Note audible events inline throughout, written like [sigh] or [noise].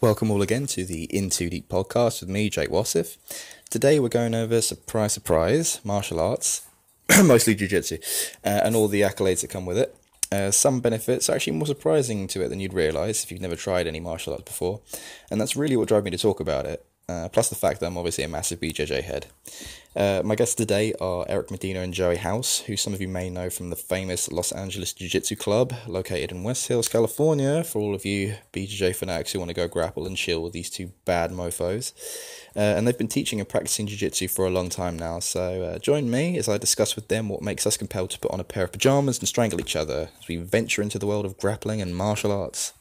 Welcome all again to the In Too Deep podcast with me, Jake Wassif. Today we're going over, surprise, surprise, martial arts, [clears throat] mostly jiu jitsu, uh, and all the accolades that come with it. Uh, some benefits are actually more surprising to it than you'd realise if you've never tried any martial arts before, and that's really what drove me to talk about it. Uh, plus the fact that I'm obviously a massive BJJ head. Uh, my guests today are Eric Medina and Joey House, who some of you may know from the famous Los Angeles Jiu Jitsu Club, located in West Hills, California, for all of you BJJ fanatics who want to go grapple and chill with these two bad mofos. Uh, and they've been teaching and practicing Jiu Jitsu for a long time now, so uh, join me as I discuss with them what makes us compelled to put on a pair of pajamas and strangle each other as we venture into the world of grappling and martial arts.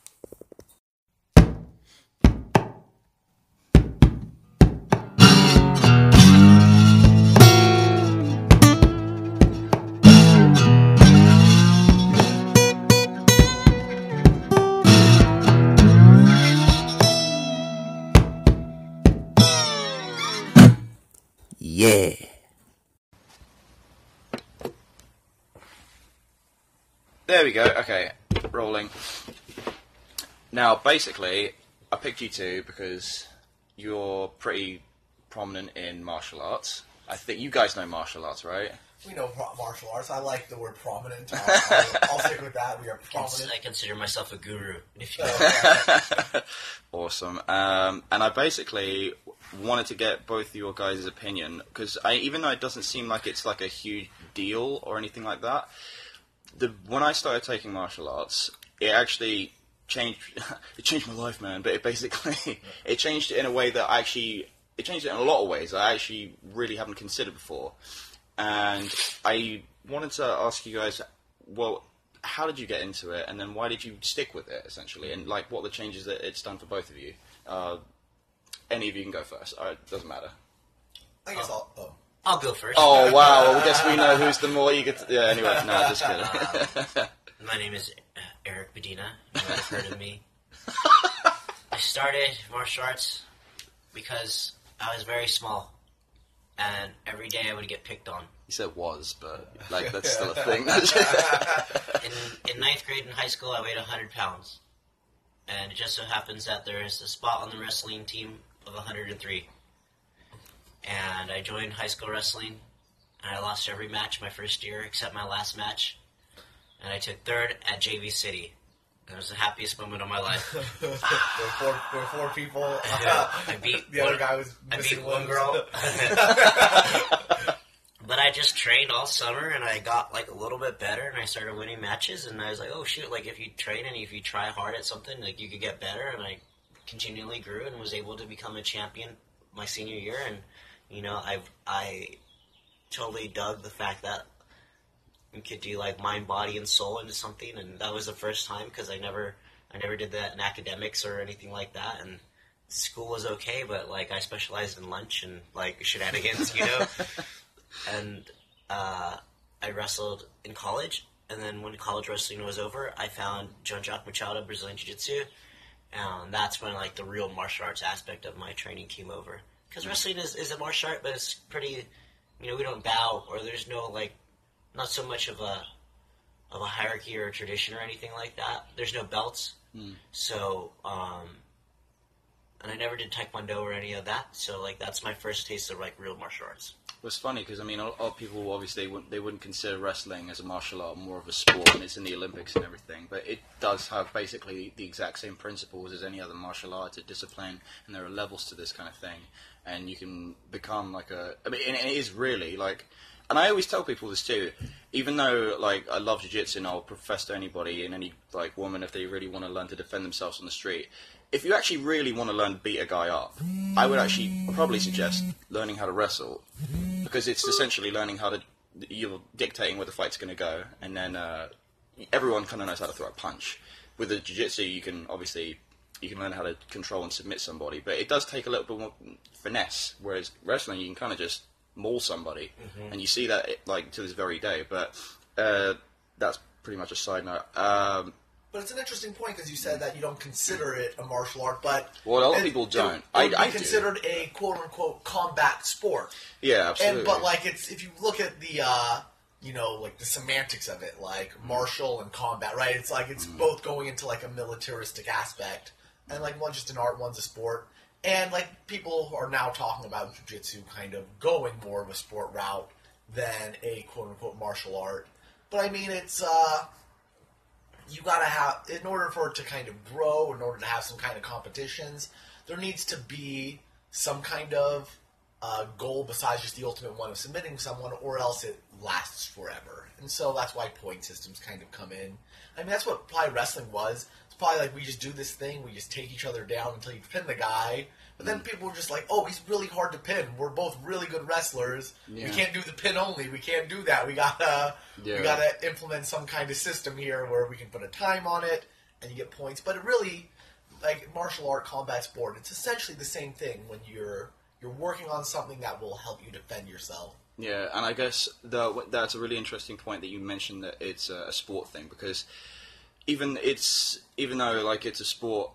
Yeah. There we go. Okay, rolling. Now, basically, I picked you two because you're pretty prominent in martial arts. I think you guys know martial arts, right? We know martial arts. I like the word prominent. [laughs] I'll, I'll, I'll stick with that. We are prominent. I consider myself a guru. If you So, [laughs] Awesome. Um, and I basically wanted to get both of your guys' opinion because I, even though it doesn't seem like it's like a huge deal or anything like that, the when I started taking martial arts, it actually changed. [laughs] it changed my life, man. But it basically it changed it in a way that I actually it changed it in a lot of ways that I actually really haven't considered before. And I wanted to ask you guys, well, how did you get into it, and then why did you stick with it, essentially, and like what the changes that it's done for both of you? Uh, any of you can go first. Uh, it doesn't matter. I guess I'll. Oh. I'll go first. Oh wow! Well, I guess we know who's the more eager. To, yeah. Anyway, no, just kidding. [laughs] My name is uh, Eric Medina. You might have heard of me. [laughs] I started martial arts because I was very small, and every day I would get picked on. he said was, but like that's still a [laughs] thing. In in ninth grade in high school, I weighed 100 pounds, and it just so happens that there is a spot on the wrestling team of 103. And I joined high school wrestling, and I lost every match my first year except my last match, and I took third at JV City. It was the happiest moment of my life. [laughs] there, were four, there were four people. I beat [laughs] the other guy was I beat one limbs. girl. [laughs] but I just trained all summer and I got like a little bit better and I started winning matches and I was like, oh shoot, like if you train and if you try hard at something, like you could get better and I continually grew and was able to become a champion my senior year and you know, I I totally dug the fact that you could do like mind, body, and soul into something, and that was the first time because I never, I never did that in academics or anything like that, and school was okay, but like I specialized in lunch and like shenanigans, you know, [laughs] and uh, I wrestled in college, and then when college wrestling was over, I found Jean Jacques Machado Brazilian Jiu Jitsu, and that's when like the real martial arts aspect of my training came over. Because wrestling is, is a martial art, but it's pretty, you know, we don't bow or there's no like, not so much of a of a hierarchy or a tradition or anything like that. There's no belts, so um, and I never did taekwondo or any of that. So like that's my first taste of like real martial arts. Well, it's funny because I mean, a lot of people obviously wouldn't, they wouldn't consider wrestling as a martial art, more of a sport, and it's in the Olympics and everything. But it does have basically the exact same principles as any other martial art, It's a discipline, and there are levels to this kind of thing. And you can become like a. I mean, and it is really like. And I always tell people this too. Even though like I love jiu-jitsu and I'll profess to anybody and any like woman if they really want to learn to defend themselves on the street. If you actually really want to learn to beat a guy up, I would actually probably suggest learning how to wrestle because it's essentially learning how to you're dictating where the fight's going to go, and then uh, everyone kind of knows how to throw a punch. With the jiu-jitsu, you can obviously you can learn how to control and submit somebody, but it does take a little bit more finesse. Whereas wrestling, you can kind of just maul somebody, and you see that like to this very day. But uh, that's pretty much a side note. Um, But it's an interesting point because you said that you don't consider it a martial art, but Well, of people don't. It, I- I do. considered a quote unquote combat sport. yeah, absolutely. And but like it's if you look at the uh, you know like the semantics of it, like Mm. martial and combat, right? It's like it's both going into like a militaristic aspect and like one's just an art, one's a sport. And like people are now talking about jujitsu kind of going more of a sport route than a quote unquote martial art. But I mean, it's uh, you gotta have in order for it to kind of grow, in order to have some kind of competitions, there needs to be some kind of uh, goal besides just the ultimate one of submitting someone, or else it lasts forever. And so that's why point systems kind of come in. I mean, that's what probably wrestling was. Probably like we just do this thing, we just take each other down until you pin the guy. But then mm. people were just like, "Oh, he's really hard to pin. We're both really good wrestlers. Yeah. We can't do the pin only. We can't do that. We gotta, Yeah. we gotta implement some kind of system here where we can put a time on it and you get points. But it really, like martial art combat sport, it's essentially the same thing when you're you're working on something that will help you defend yourself. Yeah, and I guess the, that's a really interesting point that you mentioned that it's a sport thing because even it's even though like it's a sport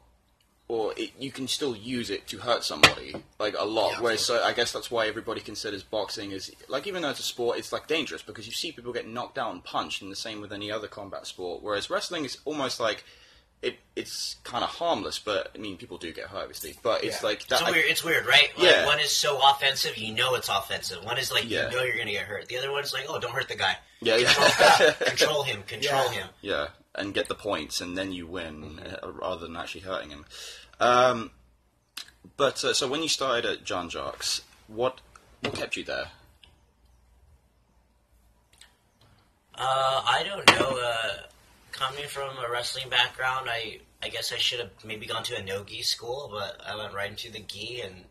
or it, you can still use it to hurt somebody like a lot. Yeah, Whereas so I guess that's why everybody considers boxing as like even though it's a sport, it's like dangerous because you see people get knocked out and punched, and the same with any other combat sport. Whereas wrestling is almost like it it's kind of harmless, but I mean people do get hurt obviously, but it's Yeah. like that. It's weird. It's weird, right? Like, Yeah. One is so offensive, you know it's offensive. One is like Yeah. you know you're gonna get hurt. The other one's like, oh, don't hurt the guy. Yeah, yeah. Control, control him. Control [laughs] Yeah. him. Yeah, and get the points, and then you win uh, rather than actually hurting him. Um, but uh, so when you started at Jean Jacques, what what kept you there? Uh, I don't know. Uh, coming from a wrestling background, I I guess I should have maybe gone to a no gi school, but I went right into the gi, and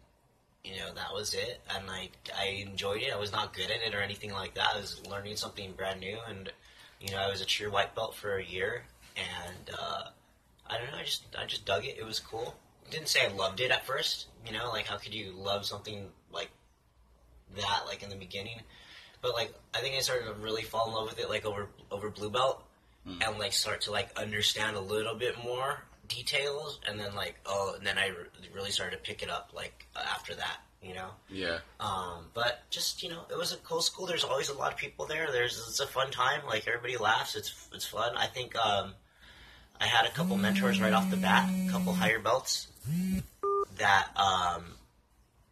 you know that was it. And I I enjoyed it. I was not good at it or anything like that. I was learning something brand new, and you know I was a true white belt for a year, and uh, I don't know. I just I just dug it. It was cool. Didn't say I loved it at first. You know, like how could you love something like that, like in the beginning? But like, I think I started to really fall in love with it, like over over blue belt, and like start to like understand a little bit more details, and then like oh, and then I re- really started to pick it up like after that, you know. Yeah, Um, but just you know, it was a cool school. There's always a lot of people there. There's it's a fun time. Like everybody laughs. It's it's fun. I think um, I had a couple mentors right off the bat, a couple higher belts that um,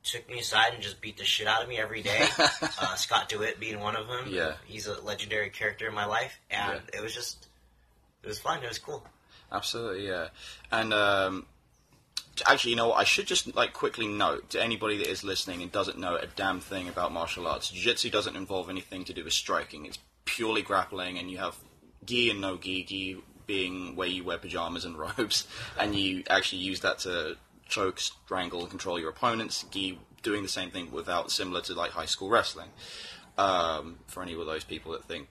took me aside and just beat the shit out of me every day. [laughs] uh, Scott DeWitt being one of them. Yeah. he's a legendary character in my life, and Yeah. it was just it was fun. It was cool. absolutely. Yeah, and um, actually, you know what? I should just like quickly note to anybody that is listening and doesn't know a damn thing about martial arts. Jiu-jitsu doesn't involve anything to do with striking. It's purely grappling, and you have gi and no gi. Gi being where you wear pajamas and [laughs] robes, and you actually use that to choke, strangle, and control your opponents. Gi doing the same thing without similar to like high school wrestling. Um, for any of those people that think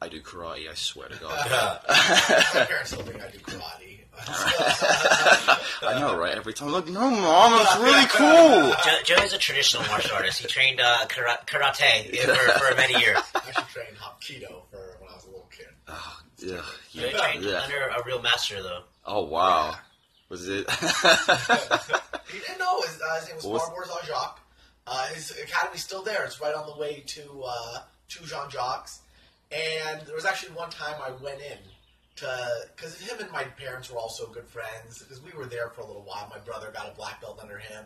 I do karate, I swear to God. [laughs] I do karate. [laughs] I know, right? Every time, like, no, mom, it's really cool. [laughs] Joe, Joe is a traditional martial artist. He trained uh, kara- karate [laughs] for, for many years. I actually trained Hapkido for when I was a little kid. Yeah, He yeah, trained yeah. under a real master, though. Oh wow, was it? He didn't know his, uh, his name was What was- Farbours Jean Jacques. Uh, his academy's still there. It's right on the way to uh, to Jean Jacques. And there was actually one time I went in to because him and my parents were also good friends because we were there for a little while. My brother got a black belt under him.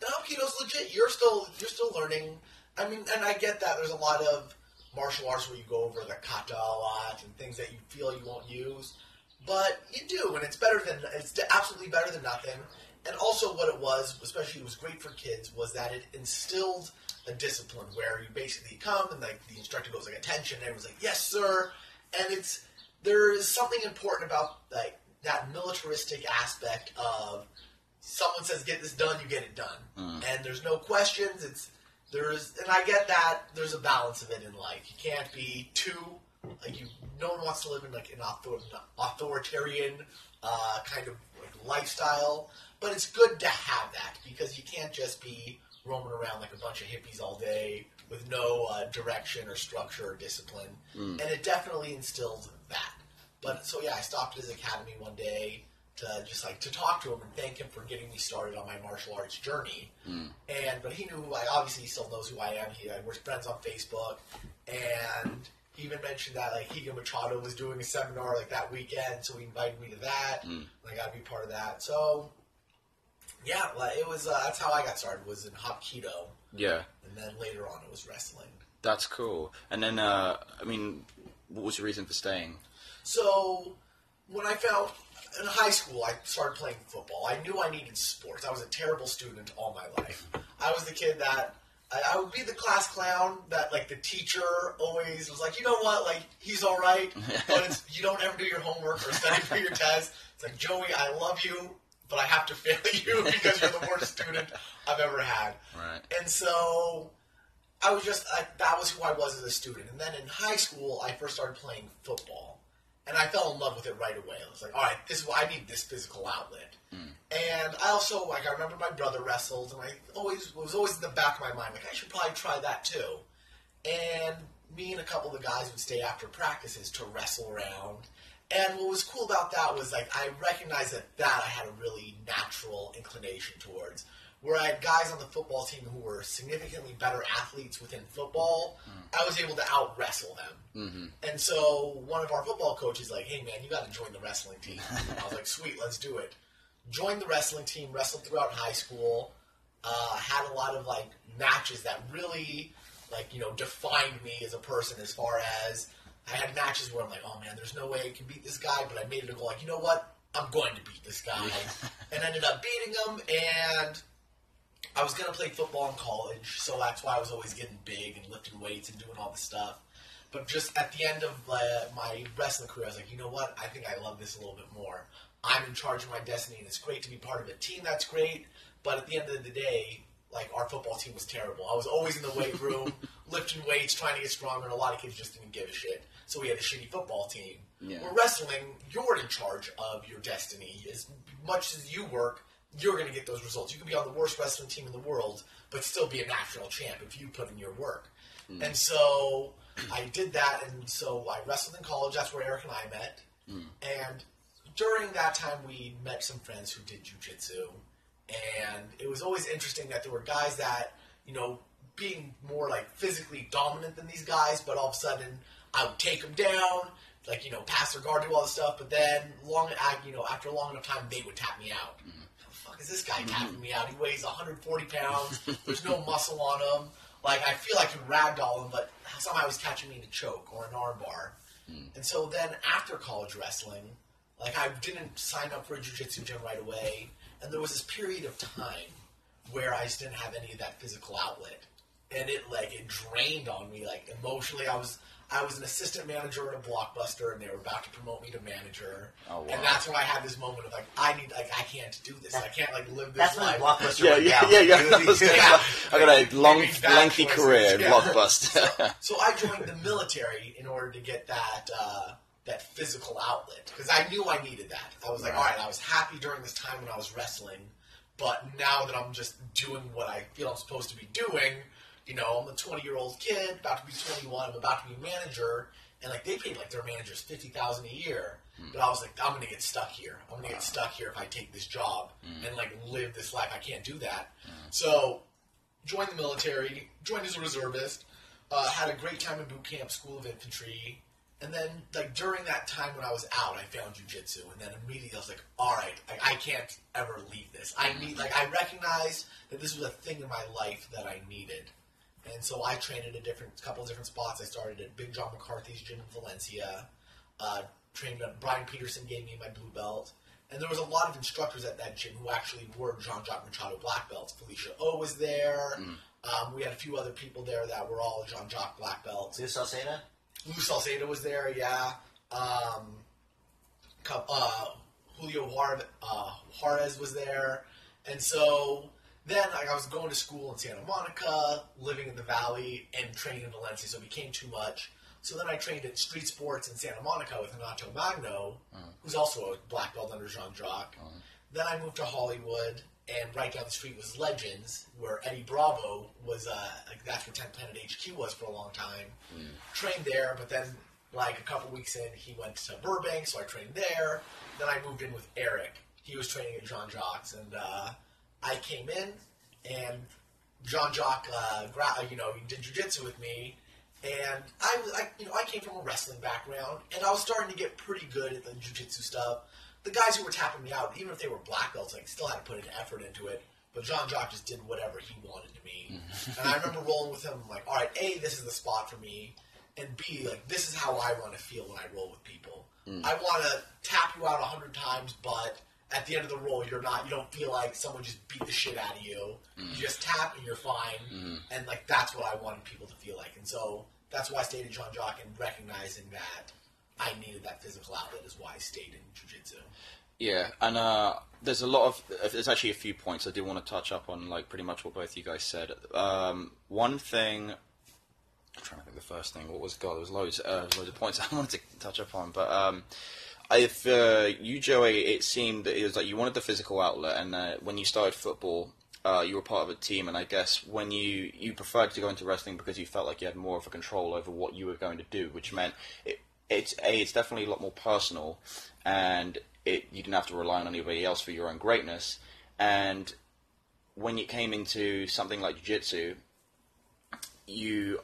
The Hapkido's legit. You're still you're still learning. I mean, and I get that. There's a lot of martial arts where you go over the kata a lot and things that you feel you won't use, but you do, and it's better than it's absolutely better than nothing. And also, what it was, especially it was great for kids, was that it instilled a discipline where you basically come and like the instructor goes like attention, and everyone's like yes sir, and it's there is something important about like that militaristic aspect of someone says get this done, you get it done, and there's no questions. It's there's and I get that there's a balance of it in life. You can't be too like you. No one wants to live in like an author, authoritarian uh, kind of like lifestyle, but it's good to have that because you can't just be roaming around like a bunch of hippies all day with no uh, direction or structure or discipline. And it definitely instilled that. But so yeah, I stopped at his academy one day to just like to talk to him and thank him for getting me started on my martial arts journey. And but he knew who I obviously he still knows who I am. He I, we're friends on Facebook, and he even mentioned that like Rigan Machado was doing a seminar like that weekend, so he invited me to that. Mm. I got to be part of that. So yeah, like, it was. Uh, that's how I got started. Was in Hapkido, Yeah, and then later on it was wrestling. that's cool. And then, uh, I mean, what was your reason for staying? So when I found in high school, I started playing football. I knew I needed sports. I was a terrible student all my life. I was the kid that I, I would be the class clown that like the teacher always was like, you know what, like he's all right, but it's, you don't ever do your homework or study for your test. It's like Joey, I love you, but I have to fail [laughs] you because you're the worst student I've ever had. Right. And so I was just I, that was who I was as a student. And then in high school, I first started playing football, and I fell in love with it right away. I was like, all right, this is why I need this physical outlet. Hmm. And I also like I remember my brother wrestled, and I always was always in the back of my mind like I should probably try that too. And me and a couple of the guys would stay after practices to wrestle around. And what was cool about that was like I recognized that that I had a really natural inclination towards. Where I had guys on the football team who were significantly better athletes within football, I was able to out wrestle them. And so one of our football coaches like, "Hey man, you got to join the wrestling team." I was like, "Sweet, let's do it." Joined the wrestling team, wrestled throughout high school. Uh, had a lot of like matches that really like you know defined me as a person. As far as I had matches where I'm like, "Oh man, there's no way I can beat this guy," but I made it a goal. Like, you know what? I'm going to beat this guy, and ended up beating him. And I was gonna play football in college, so that's why I was always getting big and lifting weights and doing all this stuff. But just at the end of uh, my wrestling career, I was like, you know what? I think I love this a little bit more. I'm in charge of my destiny, and it's great to be part of a team that's great. But at the end of the day, like our football team was terrible. I was always in the weight room, [laughs] lifting weights, trying to get stronger, and a lot of kids just didn't give a shit. So we had a shitty football team. Yeah. Where wrestling, you're in charge of your destiny. As much as you work, you're going to get those results. You can be on the worst wrestling team in the world, but still be a national champ if you put in your work. Hmm. And so I did that, and so I wrestled in college. That's where Eric and I met. Hmm. And during that time, we met some friends who did jujitsu, and it was always interesting that there were guys that you know being more like physically dominant than these guys, but all of a sudden I would take them down, like you know pass their guard, do all this stuff, but then long, you know after a long enough time, they would tap me out. Fuck is this guy tapping me out? He weighs 140 pounds. There's no muscle on him. Like I feel like I could ragdoll him, but somehow he's catching me in a choke or an armbar. Hmm. And so then after college wrestling, like I didn't sign up for a jiu-jitsu gym right away, and there was this period of time where I just didn't have any of that physical outlet, and it like it drained on me like emotionally. I was I was an assistant manager at a blockbuster, and they were about to promote me to manager, Oh, wow. and that's when I had this moment of like I need like I can't do this. I can't like live this That's when life. Blockbuster Yeah, yeah, yeah, yeah. [laughs] I, was Yeah. I got a long, lengthy choices, career in yeah. Blockbuster. [laughs] So I joined the military in order to get that uh, that physical outlet because I knew I needed that. I was like, all right, I was happy during this time when I was wrestling, but now that I'm just doing what I feel I'm supposed to be doing, you know, I'm a 20 year old kid about to be 21. I'm about to be manager, and like they paid like their managers fifty thousand a year. Hmm. But I was like, I'm gonna get stuck here. I'm gonna get stuck here if I take this job hmm. and like live this life. I can't do that. Hmm. So joined the military, joined as a reservist, uh, had a great time in boot camp, School of Infantry, and then like during that time when I was out, I found jujitsu, and then immediately I was like, all right, I, I can't ever leave this. I need like I recognized that this was a thing in my life that I needed, and so I trained at a different couple of different spots. I started at Big John McCarthy's gym in Valencia. Uh, trained at Brian Peterson gave me my blue belt. And there was a lot of instructors at that gym who actually were Jean Jacques Machado black belts. Felicia O was there. Um, we had a few other people there that were all Jean Jacques black belts. Lou Salceda? Lou Salcedo was there, yeah. Um, uh, Julio Juarez, uh, Juarez was there. And so then like, I was going to school in Santa Monica, living in the Valley, and training in Valencia, so it became too much. So then I trained at Street Sports in Santa Monica with Renato Magno, who's also a black belt under Jean Jacques. Then I moved to Hollywood, and right down the street was Legends, where Eddie Bravo was. Uh, like that's where 10th Planet HQ was for a long time. Trained there, but then like a couple weeks in, he went to Burbank, so I trained there. Then I moved in with Eric. He was training at Jean Jacques, and uh, I came in, and Jean Jacques, uh, gra- you know, he did jujitsu with me, And I was, I, you know, I came from a wrestling background, and I was starting to get pretty good at the jujitsu stuff. The guys who were tapping me out, even if they were black belts, I still had to put an effort into it. But Jean Jacques just did whatever he wanted to me, and I remember rolling with him like, all right, a, this is the spot for me, and b, like this is how I want to feel when I roll with people. I want to tap you out a hundred times, but at the end of the roll, you're not. You don't feel like someone just beat the shit out of you. You just tap and you're fine, and like that's what I wanted people to feel like. And so that's why I stayed in Jean Jacques and recognizing that I needed that physical outlet is why I stayed in jiu-jitsu. Yeah, and uh, there's a lot of there's actually a few points I do want to touch up on, like pretty much what both you guys said. Um, one thing, I'm trying to think of the first thing. What was God? There was loads, uh, loads of points [laughs] I wanted to touch up on, but um, if uh, you Joey, it seemed that it was like you wanted the physical outlet, and uh, when you started football. Uh, you were part of a team, and I guess when you you preferred to go into wrestling because you felt like you had more of a control over what you were going to do, which meant it, it's a it's definitely a lot more personal, and it you didn't have to rely on anybody else for your own greatness. And when you came into something like jiu-jitsu, you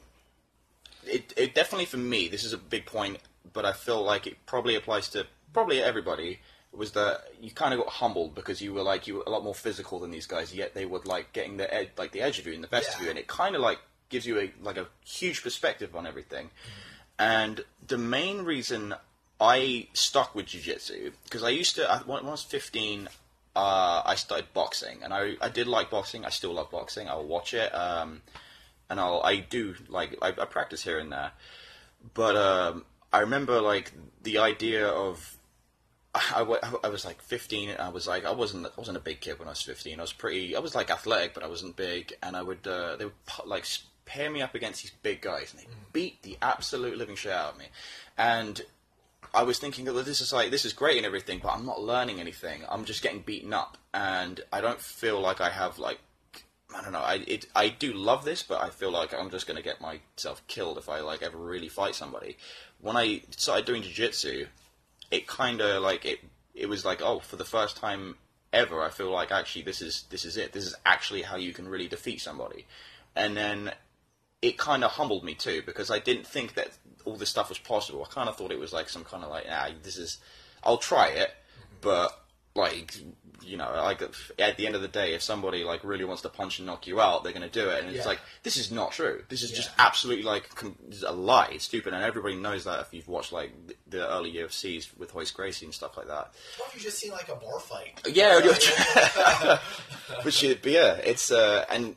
it it definitely for me this is a big point, but I feel like it probably applies to probably everybody. Was that you kind of got humbled because you were like you were a lot more physical than these guys, yet they were like getting the ed- like the edge of you and the best of you, and it kind of like gives you a like a huge perspective on everything. And the main reason I stuck with jiu-jitsu because I used to I, when I was 15 uh, I started boxing. And I, I did like boxing. I still love boxing. I'll watch it um, and I'll I do like I, I practice here and there. But um, I remember like the idea of I, wa- I was like 15 and I was like I wasn't I wasn't a big kid when I was 15 I was pretty I was like athletic but I wasn't big and I would uh, they would pu- like pair me up against these big guys and they beat the absolute living shit out of me and I was thinking, oh, this is like this is great and everything, but I'm not learning anything. I'm just getting beaten up, and I don't feel like I have like I don't know. I it I do love this, but I feel like I'm just going to get myself killed if I like ever really fight somebody. When I started doing jiu-jitsu, it kind of like it it was like oh, for the first time ever, I feel like actually this is this is it. This is actually how you can really defeat somebody, and then it kind of humbled me too because I didn't think that all this stuff was possible. I kind of thought it was like some kind of like, ah, this is, I'll try it, but like, you know, like at the end of the day, if somebody like really wants to punch and knock you out, they're going to do it, and it's Yeah. like this is not true. This is just absolutely like com- a lie. It's stupid, and everybody knows that if you've watched like the- early UFCs with Royce Gracie and stuff like that. What if you just seen like a bar fight? Yeah, but, shit, but yeah, it's uh, and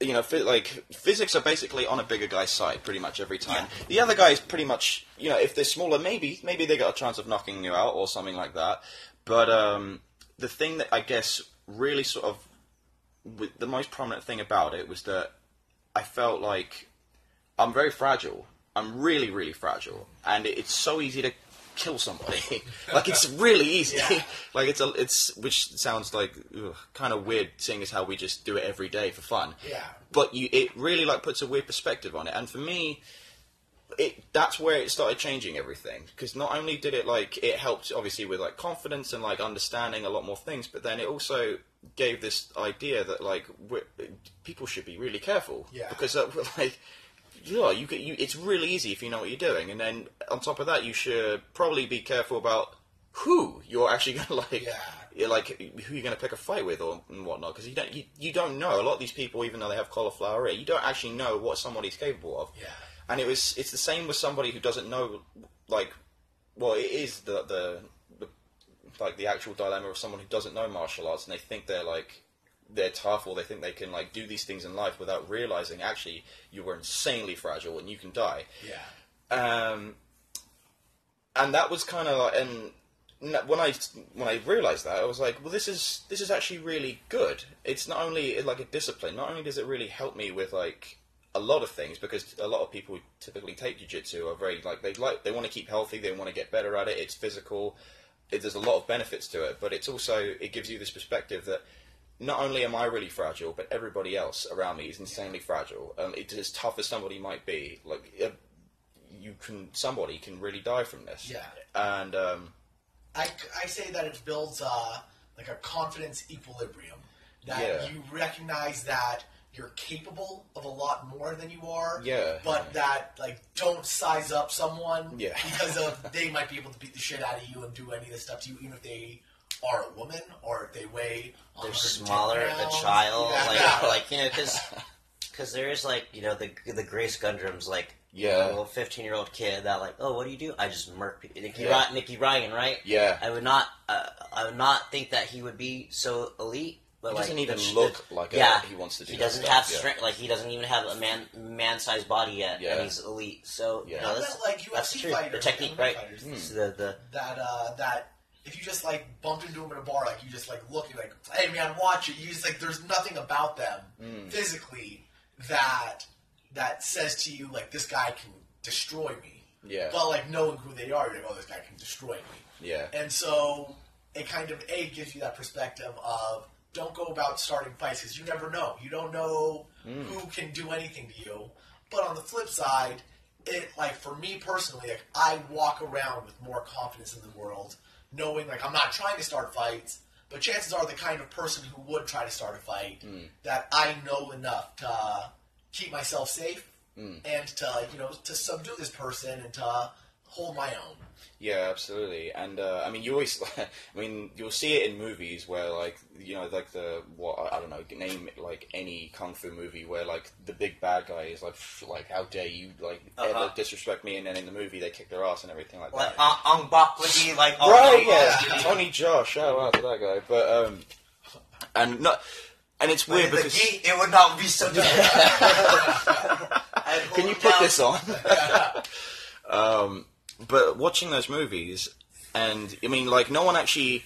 you know, like physics are basically on a bigger guy's side pretty much every time. The other guy is pretty much, you know, if they're smaller, maybe maybe they got a chance of knocking you out or something like that. But um, the thing that I guess really sort of with the most prominent thing about it was that I felt like I'm very fragile. I'm really, really fragile, and it- it's so easy to kill somebody. [laughs] like it's really easy. Yeah. [laughs] like it's a, it's which sounds like ugh, kind of weird, seeing as how we just do it every day for fun. Yeah. But you, it really like puts a weird perspective on it, and for me, it that's where it started changing everything because not only did it like it helped obviously with like confidence and like understanding a lot more things but then it also gave this idea that like people should be really careful Yeah. because uh, [laughs] like yeah you, get- you it's really easy if you know what you're doing and then on top of that you should probably be careful about who you're actually [laughs] gonna like Yeah. you're like who you're going to pick a fight with or and whatnot because you don't you, you don't know a lot of these people even though they have cauliflower ear you don't actually know what somebody's capable of Yeah. And it was it's the same with somebody who doesn't know like well it is the the, the like the actual dilemma of someone who doesn't know martial arts and they think they're like they're tough or they think they can like do these things in life without realizing actually you were insanely fragile and you can die Yeah. um, and that was kind of like, and when I when I realized that, I was like, well, this is this is actually really good. It's not only like a discipline. Not only does it really help me with like a lot of things, because a lot of people who typically take jiu-jitsu are very like they like they want to keep healthy, they want to get better at it. It's physical. It, there's a lot of benefits to it, but it's also it gives you this perspective that not only am I really fragile, but everybody else around me is insanely fragile. Um, it's as tough as somebody might be. Like uh, you can, somebody can really die from this. Yeah. And um, I, I say that it builds uh, like a confidence equilibrium. That Yeah. you recognize that you're capable of a lot more than you are. Yeah. But that like don't size up someone Yeah. [laughs] because of they might be able to beat the shit out of you and do any of this stuff to you, even if they are a woman or if they weigh. they're 110 smaller, a child, Yeah. like Yeah. [laughs] like you know, because because there is like you know the the Grace Gundram's like Yeah. a little fifteen year old kid that like oh what do you do? I just murk people. Nicky, Yeah. Ry- Nicky Ryan, right? Yeah. I would not uh, I would not think that he would be so elite. But He like, doesn't even the look the- like a- yeah, he wants to do He doesn't stuff, have yeah. strength. Like he doesn't even have a man man sized body yet, Yeah. and he's elite. So Yeah. you know, that's, meant, like that's UFC true. fighters, the technique, right? fighters. It's the the that uh, that if you just like bumped into him in a bar, like you just like look, you're like, hey man, watch it. You just like, there's nothing about them Mm. physically that that says to you like this guy can destroy me. Yeah. But like knowing who they are, you're like, oh, this guy can destroy me. Yeah. And so it kind of a gives you that perspective of don't go about starting fights because you never know. You don't know hmm. who can do anything to you. But on the flip side, it like for me personally, like I walk around with more confidence in the world, knowing like I'm not trying to start fights, but chances are the kind of person who would try to start a fight hmm. that I know enough to keep myself safe hmm. and to you know to subdue this person and to hold my own. Yeah, absolutely. And uh, I mean, you always, [laughs] I mean, you'll see it in movies where, like, you know, like the what I- don't know, name like any kung fu movie where like the big bad guy is like, like, how dare you like Uh-huh. ever disrespect me? And then in the movie they kick their ass and everything like like that. Ong Ong Bak would be like oh, right? Yeah, Tony Jaa. Shout out to that guy. But um, and not. And it's But weird the because gi, it would not be so. [laughs] Can you put down. this on? [laughs] um, but watching those movies, and I mean, like, no one actually.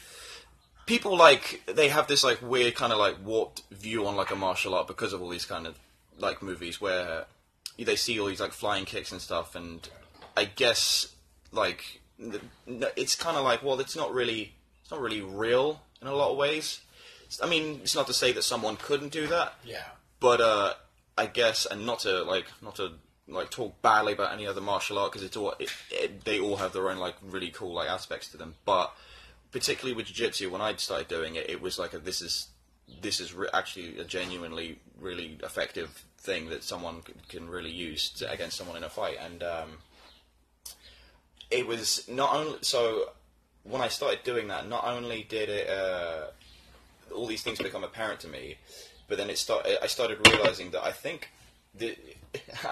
People like they have this like weird kind of like warped view on like a martial art because of all these kind of like movies where they see all these like flying kicks and stuff, and I guess like it's kind of like well, it's not really it's not really real in a lot of ways. I mean, it's not to say that someone couldn't do that, Yeah. but uh, I guess, and not to like, not to like talk badly about any other martial art because it's all it, it, they all have their own like really cool like aspects to them. But particularly with jiu-jitsu, when I started doing it, it was like a, this is this is re- actually a genuinely really effective thing that someone c- can really use to, against someone in a fight, and um, it was not only so. When I started doing that, not only did it uh, all these things become apparent to me, but then it start, I started realizing that I think the, [laughs]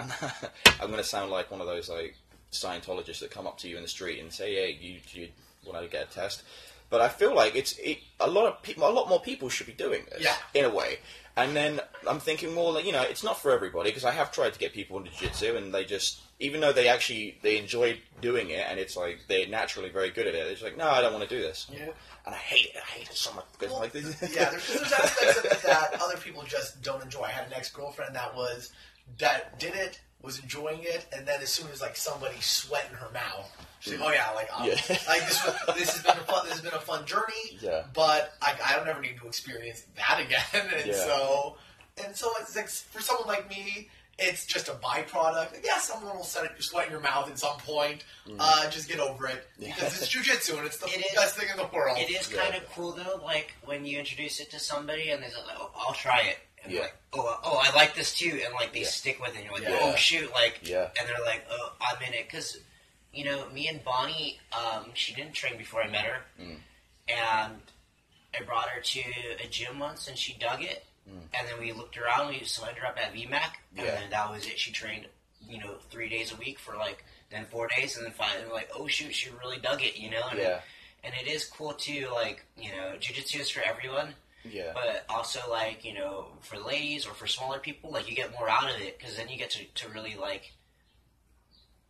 I'm going to sound like one of those like Scientologists that come up to you in the street and say, "Hey, you, you want to get a test?" But I feel like it's it, a lot of people, a lot more people should be doing this Yeah. in a way. And then I'm thinking more like you know, it's not for everybody because I have tried to get people into jiu-jitsu and they just even though they actually they enjoy doing it and it's like they're naturally very good at it, they're just like, no, I don't want to do this. Yeah. And I hate it. I hate it so much because Well, like this. yeah, there's, there's aspects of it that other people just don't enjoy. I had an ex girlfriend that was that did it, was enjoying it, and then as soon as like somebody sweat in her mouth, she's like, "Oh yeah, like um, Yeah. [laughs] like this was, this has been a fun this has been a fun journey, Yeah. but I, I don't ever need to experience that again." [laughs] And Yeah. so and so it's like for someone like me. It's just a byproduct. Yeah, someone will set it, sweat in your mouth at some point. Uh, just get over it because it's jujitsu and it's the It is- best thing in the world. It is kind of cool though, like when you introduce it to somebody and they're like, "Oh, I'll try it," and Yeah. like, "Oh, oh, I like this too," and like they Yeah. stick with it. and You're like, Yeah. "Oh shoot!" Like, Yeah. and they're like, "Oh, I'm in it," because you know, me and Bonnie, um, she didn't train before I met her, Mm. and I brought her to a gym once, and she dug it. And then we looked around. We signed her up at VMAC, and Mm. Yeah. then that was it. She trained, you know, three days a week for like then four days, and then finally we're like, oh shoot, she really dug it, you know. And Yeah. and it is cool too. Like you know, jujitsu is for everyone, Yeah. but also like you know, for ladies or for smaller people, like you get more out of it because then you get to, to really like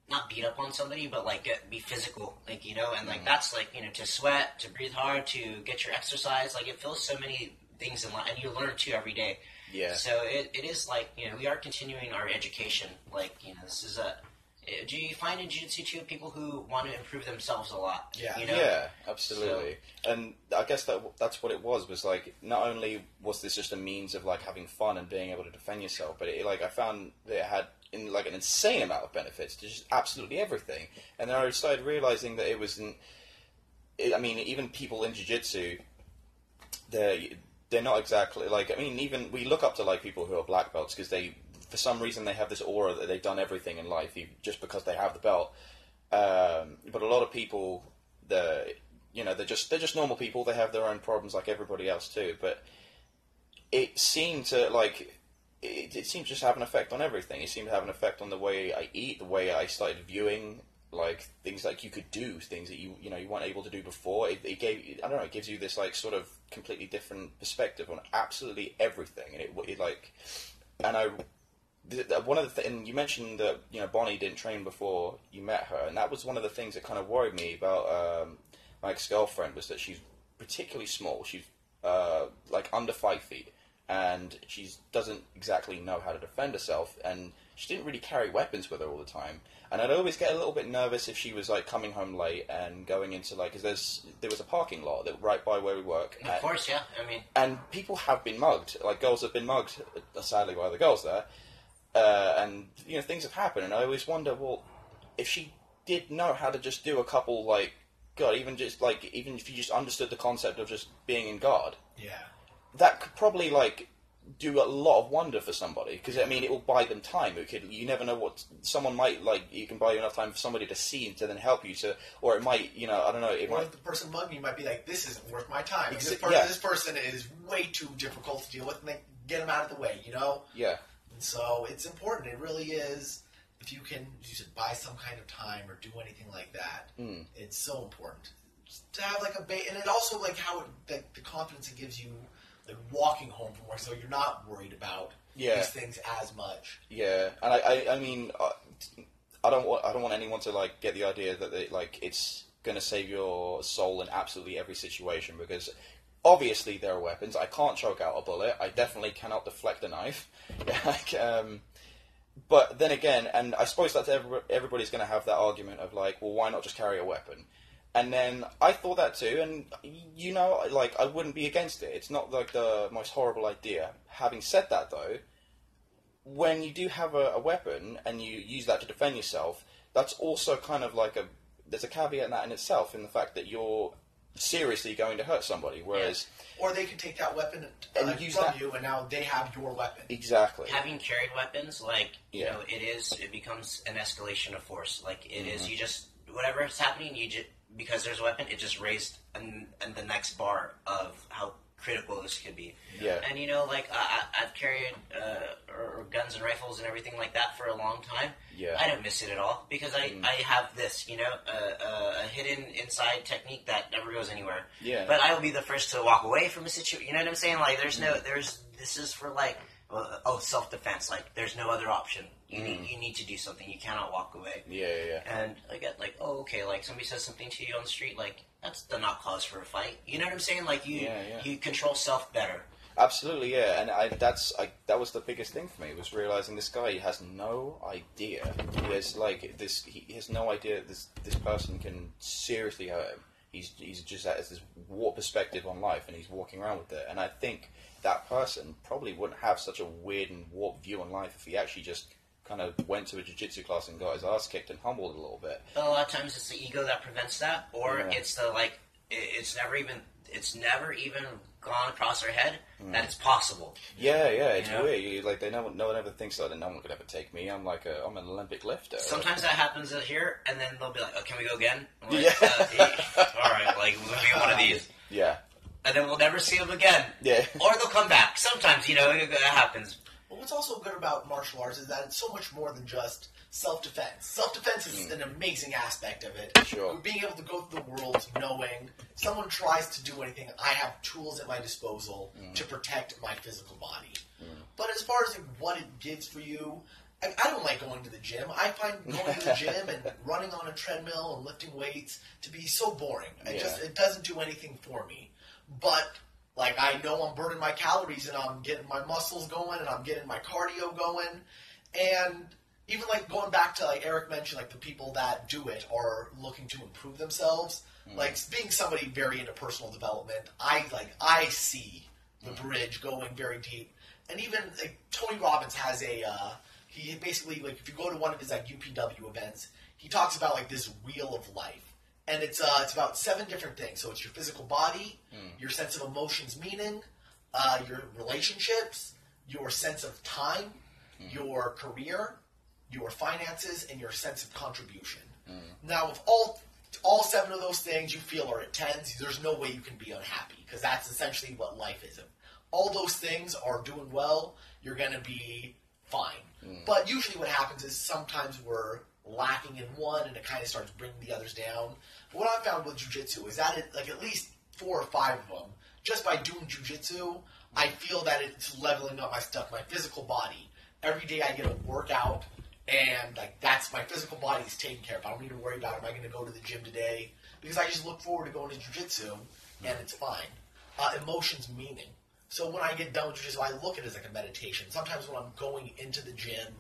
not beat up on somebody, but like get, be physical, like you know, and like mm-hmm. that's like you know to sweat, to breathe hard, to get your exercise. Like it fills so many things in life, and you learn too every day. Yeah. So it, it is like you know we are continuing our education. Like you know this is a. eh, Do you find in jiu-jitsu too people who want to improve themselves a lot? Yeah. You know? Yeah, absolutely. And I guess that that's what it was. Was like not only was this just a means of like having fun and being able to defend yourself, but it, like I found that it had in like an insane amount of benefits to just absolutely everything. And then I started realizing that it was. not I mean, even people in jiu-jitsu, they they're not exactly like. I mean, even we look up to like people who are black belts because they, for some reason, they have this aura that they've done everything in life just because they have the belt. Um, but a lot of people, the you know, they're just they're just normal people. They have their own problems like everybody else too. But it seemed to like it, it seemed to just have an effect on everything. It seemed to have an effect on the way I eat, the way I started viewing like things like you could do things that you you know you weren't able to do before. It, it gave I don't know. It gives you this like sort of completely different perspective on absolutely everything, and it, it like and I. One of the th- and you mentioned that you know Bonnie didn't train before you met her, and that was one of the things that kind of worried me about um, my ex girlfriend was that she's particularly small. She's uh, like under five feet, and she doesn't exactly know how to defend herself, and she didn't really carry weapons with her all the time. And I'd always get a little bit nervous if she was like coming home late and going into like, because there's there was a parking lot that right by where we work, Of and- course, yeah. I mean, and people have been mugged. Like girls have been mugged, sadly, by the girls there, uh, and you know things have happened. And I always wonder, well, if she did know how to just do a couple, like God, even just like even if you just understood the concept of just being in guard, Yeah. that could probably like do a lot of wonder for somebody because I mean it will buy them time. It could you never know what someone might like. You can buy you enough time for somebody to see and to then help you to, or it might you know I don't know it Or might the person mugging you might be like, "This isn't worth my time. Exa- this, per- yeah. this person is way too difficult to deal with, and they get them out of the way." You know. yeah And so it's important. It really is. If you can you should buy some kind of time or do anything like that, Mm. it's so important Just to have like a ba- and it also like how it, like the confidence it gives you, like walking home from work, so you're not worried about Yeah. these things as much. Yeah, and I, I, I mean, I, I don't want, I don't want anyone to like get the idea that they, like it's going to save your soul in absolutely every situation because obviously there are weapons. I can't choke out a bullet. I definitely cannot deflect a knife. [laughs] like, um, but then again, and I suppose that every, everybody's going to have that argument of like, well, why not just carry a weapon? And then I thought that too, and you know, like I wouldn't be against it. It's not like the most horrible idea. Having said that, though, when you do have a, a weapon and you use that to defend yourself, that's also kind of like a there's a caveat in that in itself in the fact that you're seriously going to hurt somebody. Whereas Or they can take that weapon And uh, use from that- you, and now they have your weapon. exactly, having carried weapons, like you Yeah. know, it is it becomes an escalation of force. Like it is, Mm-hmm. you just whatever is happening, you just because there's a weapon, it just raised and and the next bar of how critical this could be. Yeah. And you know, like I, I've carried uh, or, guns and rifles and everything like that for a long time. Yeah. I don't miss it at all because I, Mm. I have this, you know, uh, uh, a hidden inside technique that never goes anywhere. Yeah. But I will be the first to walk away from a situation. You know what I'm saying? Like, there's Mm. no, there's this is for like, uh, oh, self defense. Like, there's no other option. You Mm. need you need to do something. You cannot walk away. yeah, yeah, yeah. And I get like, oh, okay, like somebody says something to you on the street, like that's the not cause for a fight. You know what I'm saying? Like you Yeah, yeah. you control self better. Absolutely, yeah, and I, that's I, that was the biggest thing for me was realizing this guy has no idea. He has like this. He has no idea this this person can seriously hurt him. He's he's just has this warped perspective on life, and he's walking around with it. And I think that person probably wouldn't have such a weird and warped view on life if he actually just kind of went to a jiu-jitsu class and got his ass kicked and humbled a little bit. But a lot of times it's the ego that prevents that, or Yeah. it's the like it's never even it's never even gone across their head Mm. that it's possible. Yeah, yeah, it's You know? weird. You, like they no one, no one ever thinks that. No one could ever take me. I'm like a, I'm an Olympic lifter. Sometimes that happens here, and then they'll be like, oh, "Can we go again?" Like, Yeah. uh, yeah. All right, like we'll be one of [laughs] these, Yeah, and then we'll never see them again. yeah. Or they'll come back. Sometimes, you know, it, it happens. But what's also good about martial arts is that it's so much more than just self-defense. Self-defense is an amazing aspect of it. Mm. Sure. Being able to go through the world knowing someone tries to do anything, I have tools at my disposal Mm. to protect my physical body. But as far as like, what it gives for you, I, I don't like going to the gym. I find going to the [laughs] gym and running on a treadmill and lifting weights to be so boring. It just it doesn't do anything for me. But like I know I'm burning my calories and I'm getting my muscles going and I'm getting my cardio going. And even like going back to like Eric mentioned, like the people that do it are looking to improve themselves. Like being somebody very into personal development, I like I see the bridge going very deep. And even like Tony Robbins has a uh, he basically like if you go to one of his like UPW events, he talks about like this wheel of life, and it's uh it's about seven different things. So it's your physical body, your sense of emotions, meaning, uh, your relationships, your sense of time, your career, your finances, and your sense of contribution. Now, if all all seven of those things you feel are at tens, there's no way you can be unhappy because that's essentially what life is. If all those things are doing well, you're going to be fine. But usually, what happens is sometimes we're lacking in one, and it kind of starts bringing the others down. But what I found with jujitsu is that it, like at least four or five of them, just by doing jujitsu, I feel that it's leveling up my stuff, my physical body. Every day I get a workout, and like that's my physical body is taken care of. I don't need to worry about am I going to go to the gym today because I just look forward to going to jujitsu, and it's fine. Uh, emotions, meaning. So when I get done with jujitsu, I look at it as like a meditation. Sometimes when I'm going into the gym,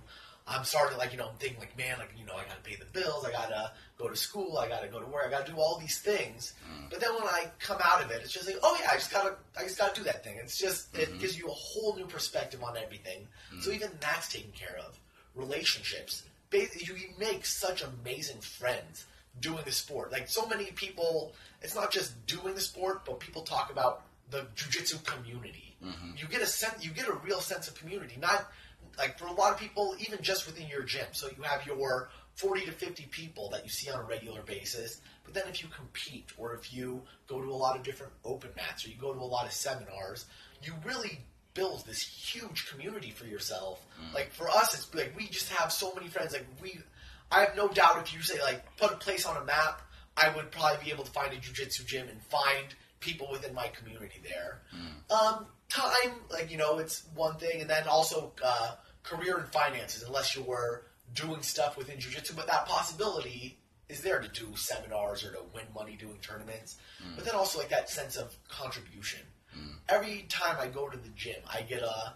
I'm starting like you know I'm thinking like man like you know I got to pay the bills, I gotta go to school, I gotta go to work, I gotta do all these things. Mm. But then when I come out of it, it's just like oh yeah, I just gotta I just gotta do that thing. It's just it mm-hmm. gives you a whole new perspective on everything. Mm. So even that's taken care of. Relationships, you you make such amazing friends doing the sport. Like so many people, it's not just doing the sport, but people talk about the jujitsu community. Mm-hmm. You get a sense, you get a real sense of community. Not like for a lot of people, even just within your gym. So you have your forty to fifty people that you see on a regular basis. But then if you compete, or if you go to a lot of different open mats, or you go to a lot of seminars, you really build this huge community for yourself. Mm. Like for us, it's like we just have so many friends. Like we, I have no doubt if you say like put a place on a map, I would probably be able to find a jujitsu gym and find people within my community there. Um, time, like you know, it's one thing, and then also uh, career and finances. Unless you were doing stuff within jujitsu, but that possibility is there to do seminars or to win money doing tournaments. But then also like that sense of contribution. Every time I go to the gym, I get a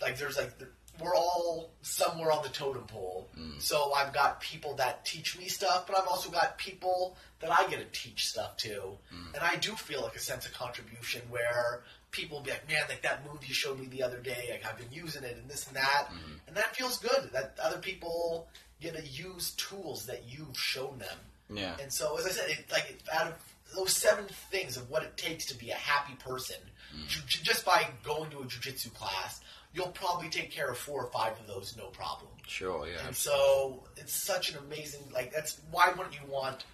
like. There's like the, we're all somewhere on the totem pole. Mm. So I've got people that teach me stuff, but I've also got people that I get to teach stuff to. Mm. And I do feel like a sense of contribution where people will be like, man, like that move you showed me the other day, like I've been using it and this and that. Mm-hmm. And that feels good that other people get to use tools that you've shown them. Yeah. And so, as I said, it, like out of those seven things of what it takes to be a happy person, mm. ju- ju- just by going to a jujitsu class, you'll probably take care of four or five of those no problem. Sure, yeah. And so it's such an amazing like that's why wouldn't you want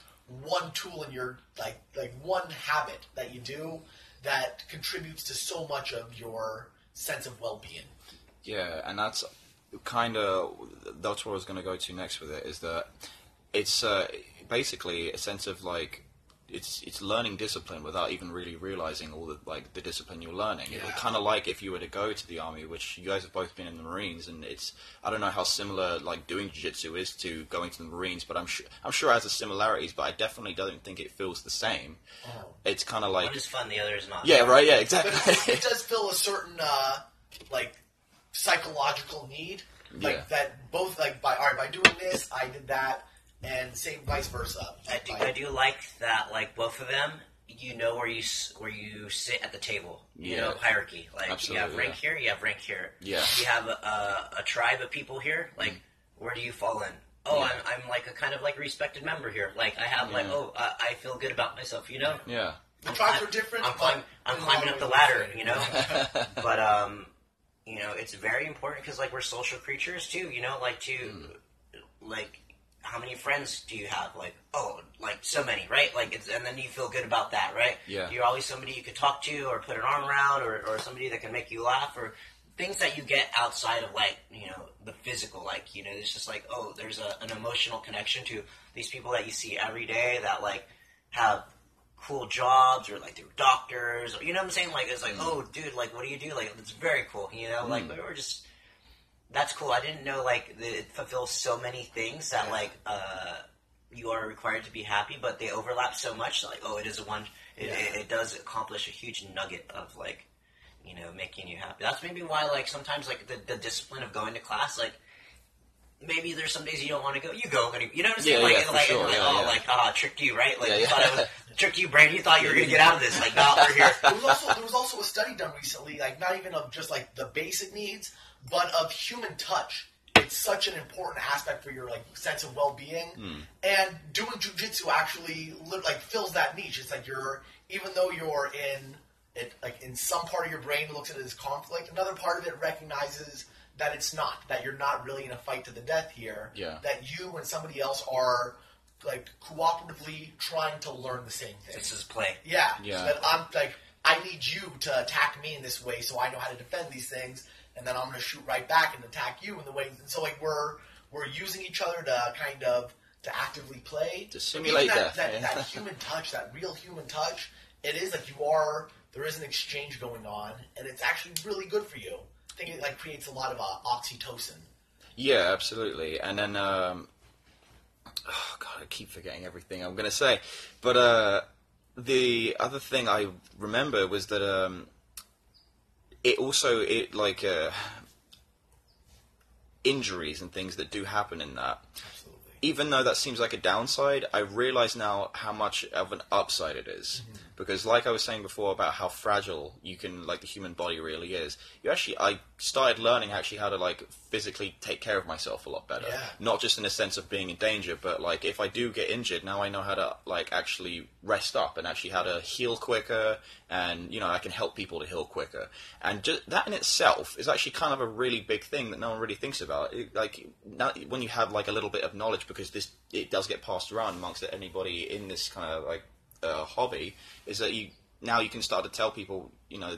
one tool in your like like one habit that you do that contributes to so much of your sense of well being. Yeah, and that's kind of that's what I was going to go to next with it. Is that it's uh, basically a sense of like it's it's learning discipline without even really realizing all the like the discipline you're learning. Yeah. It's kind of like if you were to go to the army, which you guys have both been in the Marines, and it's I don't know how similar like doing jiu-jitsu is to going to the Marines, but I'm sure I'm sure it has the similarities, but I definitely don't think it feels the same. Oh. It's kind of like One is fun, the other is not. yeah, right, yeah, exactly. it does fill a certain uh, like psychological need, like Yeah. that both like by all right by doing this I did that, and same vice versa. I do, I do like that. Like both of them, you know where you where you sit at the table. You Yeah. know hierarchy. Like you have rank yeah. here, you have rank here. Yeah. You have a, a, a tribe of people here. Like where do you fall in? Oh, Yeah. I'm, I'm like a kind of like respected member here. Like I have like oh uh, I feel good about myself. You know. yeah, the tribes are different. I'm, but climb, I'm climbing up the ladder, you know. [laughs] [laughs] but um, you know, it's very important because like we're social creatures too. You know, like to like how many friends do you have? Like oh, like so many, right? Like it's, and then you feel good about that, right? Yeah. You're always somebody you could talk to or put an arm around or or somebody that can make you laugh or things that you get outside of like you know the physical like you know it's just like oh there's a, an emotional connection to these people that you see every day that like have cool jobs or like they're doctors or you know what I'm saying? Like it's like, mm. oh dude, like what do you do? Like it's very cool, you know? Like mm. we're just that's cool. I didn't know like that it fulfills so many things that like uh you are required to be happy, but they overlap so much. Like, oh, it is a one. It, it, it does accomplish a huge nugget of like, you know, making you happy. That's maybe why like sometimes like the, the discipline of going to class, like maybe there's some days you don't want to go. You go, and you you know what I'm saying? Yeah, like, yeah, and, for like, sure, like, yeah, oh, yeah. like, ah, tricked you, right? Like, Yeah, you yeah. thought it was [laughs] tricked you, brain. You thought you were gonna get out of this. Like, no, we're here. there was also there was also a study done recently, like not even of just like the basic needs, but of human touch. It's such an important aspect for your like sense of well being, hmm. and doing jujitsu actually like fills that niche. It's like you're even though you're in it like in some part of your brain looks at it as conflict. Another part of it recognizes that it's not. That you're not really in a fight to the death here. Yeah. That you and somebody else are like cooperatively trying to learn the same thing. This is play. Yeah. Yeah. So that I'm like, I need you to attack me in this way, so I know how to defend these things, and then I'm going to shoot right back and attack you in the way. And so like we're we're using each other to kind of to actively play To simulate that, That, yeah. that [laughs] human touch, that real human touch. It is like you are. There is an exchange going on, and it's actually really good for you. I think it like creates a lot of uh, oxytocin. Yeah, absolutely. And then, um, oh god, I keep forgetting everything I'm going to say. But uh, the other thing I remember was that um, it also it like uh, injuries and things that do happen in that. Absolutely. Even though that seems like a downside, I realize now how much of an upside it is. Because, like I was saying before about how fragile you can, like the human body really is, you actually, I started learning actually how to like physically take care of myself a lot better. Yeah. Not just in the sense of being in danger, but like if I do get injured, now I know how to like actually rest up and actually how to heal quicker, and you know I can help people to heal quicker. And just that in itself is actually kind of a really big thing that no one really thinks about. It, like now, when you have like a little bit of knowledge, because this it does get passed around amongst anybody in this kind of like uh, hobby, is that you now you can start to tell people you know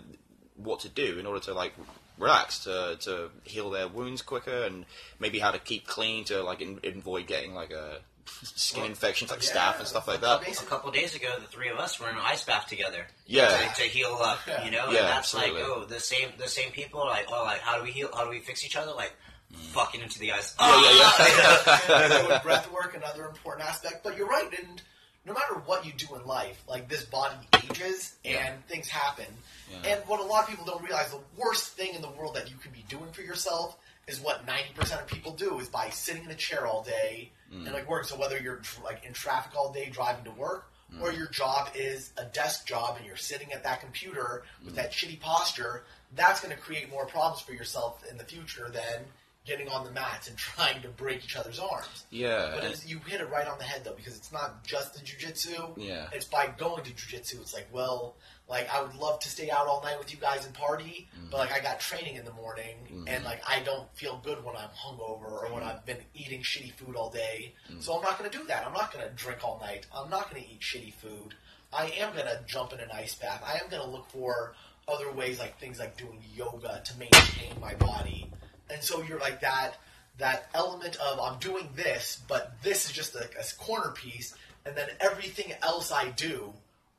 what to do in order to like relax to to heal their wounds quicker and maybe how to keep clean to like in, avoid getting like a skin infections like staph and stuff like that. A Basic- couple days ago, the three of us were in an ice bath together. Yeah. To, to heal up, you know. Yeah, and that's absolutely. like, oh, the same, the same people. Like, oh, like how do we heal? How do we fix each other? Like, fucking into the ice. Yeah, yeah, yeah. [laughs] [laughs] with breath work, another important aspect. But you're right, and no matter what you do in life, like this body ages and Yeah. things happen. Yeah. And what a lot of people don't realize, the worst thing in the world that you could be doing for yourself is what 90% of people do is by sitting in a chair all day Mm. and like work. So whether you're tr- like in traffic all day driving to work, Mm. or your job is a desk job and you're sitting at that computer with Mm. that shitty posture, that's going to create more problems for yourself in the future than getting on the mats and [laughs] trying to break each other's arms. Yeah, But you hit it right on the head though, because it's not just the jujitsu. Yeah. It's by going to jujitsu. It's like, well, like I would love to stay out all night with you guys and party, Mm-hmm. but like I got training in the morning, and like I don't feel good when I'm hungover or Mm-hmm. when I've been eating shitty food all day. So I'm not going to do that. I'm not going to drink all night. I'm not going to eat shitty food. I am going to jump in an ice bath. I am going to look for other ways, like things like doing yoga to maintain my body. And so you're like that that element of I'm doing this, but this is just a, a corner piece, and then everything else I do,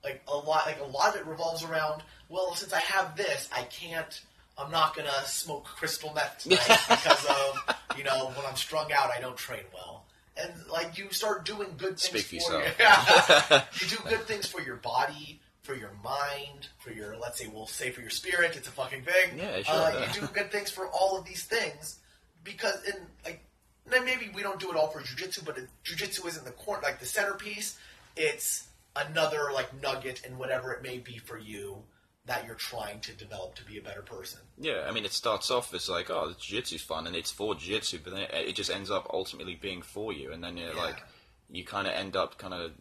like a lot, like a lot of it revolves around. Well, since I have this, I can't. I'm not gonna smoke crystal meth [laughs] tonight because of you know when I'm strung out, I don't train well. And like you start doing good things Speak for yourself. [laughs] you. [laughs] you do good things for your body, for your mind, for your let's say we'll say for your spirit. It's a fucking thing. Yeah, sure. Uh, you do good things for all of these things because in like then maybe we don't do it all for jujitsu, but it, jujitsu isn't the core like the centerpiece. It's another like nugget and whatever it may be for you that you're trying to develop to be a better person. Yeah, I mean, it starts off as like, oh, jiu-jitsu's fun, and it's for jiu-jitsu, but then it, it just ends up ultimately being for you, and then you're Yeah. like, you kind of end up kind of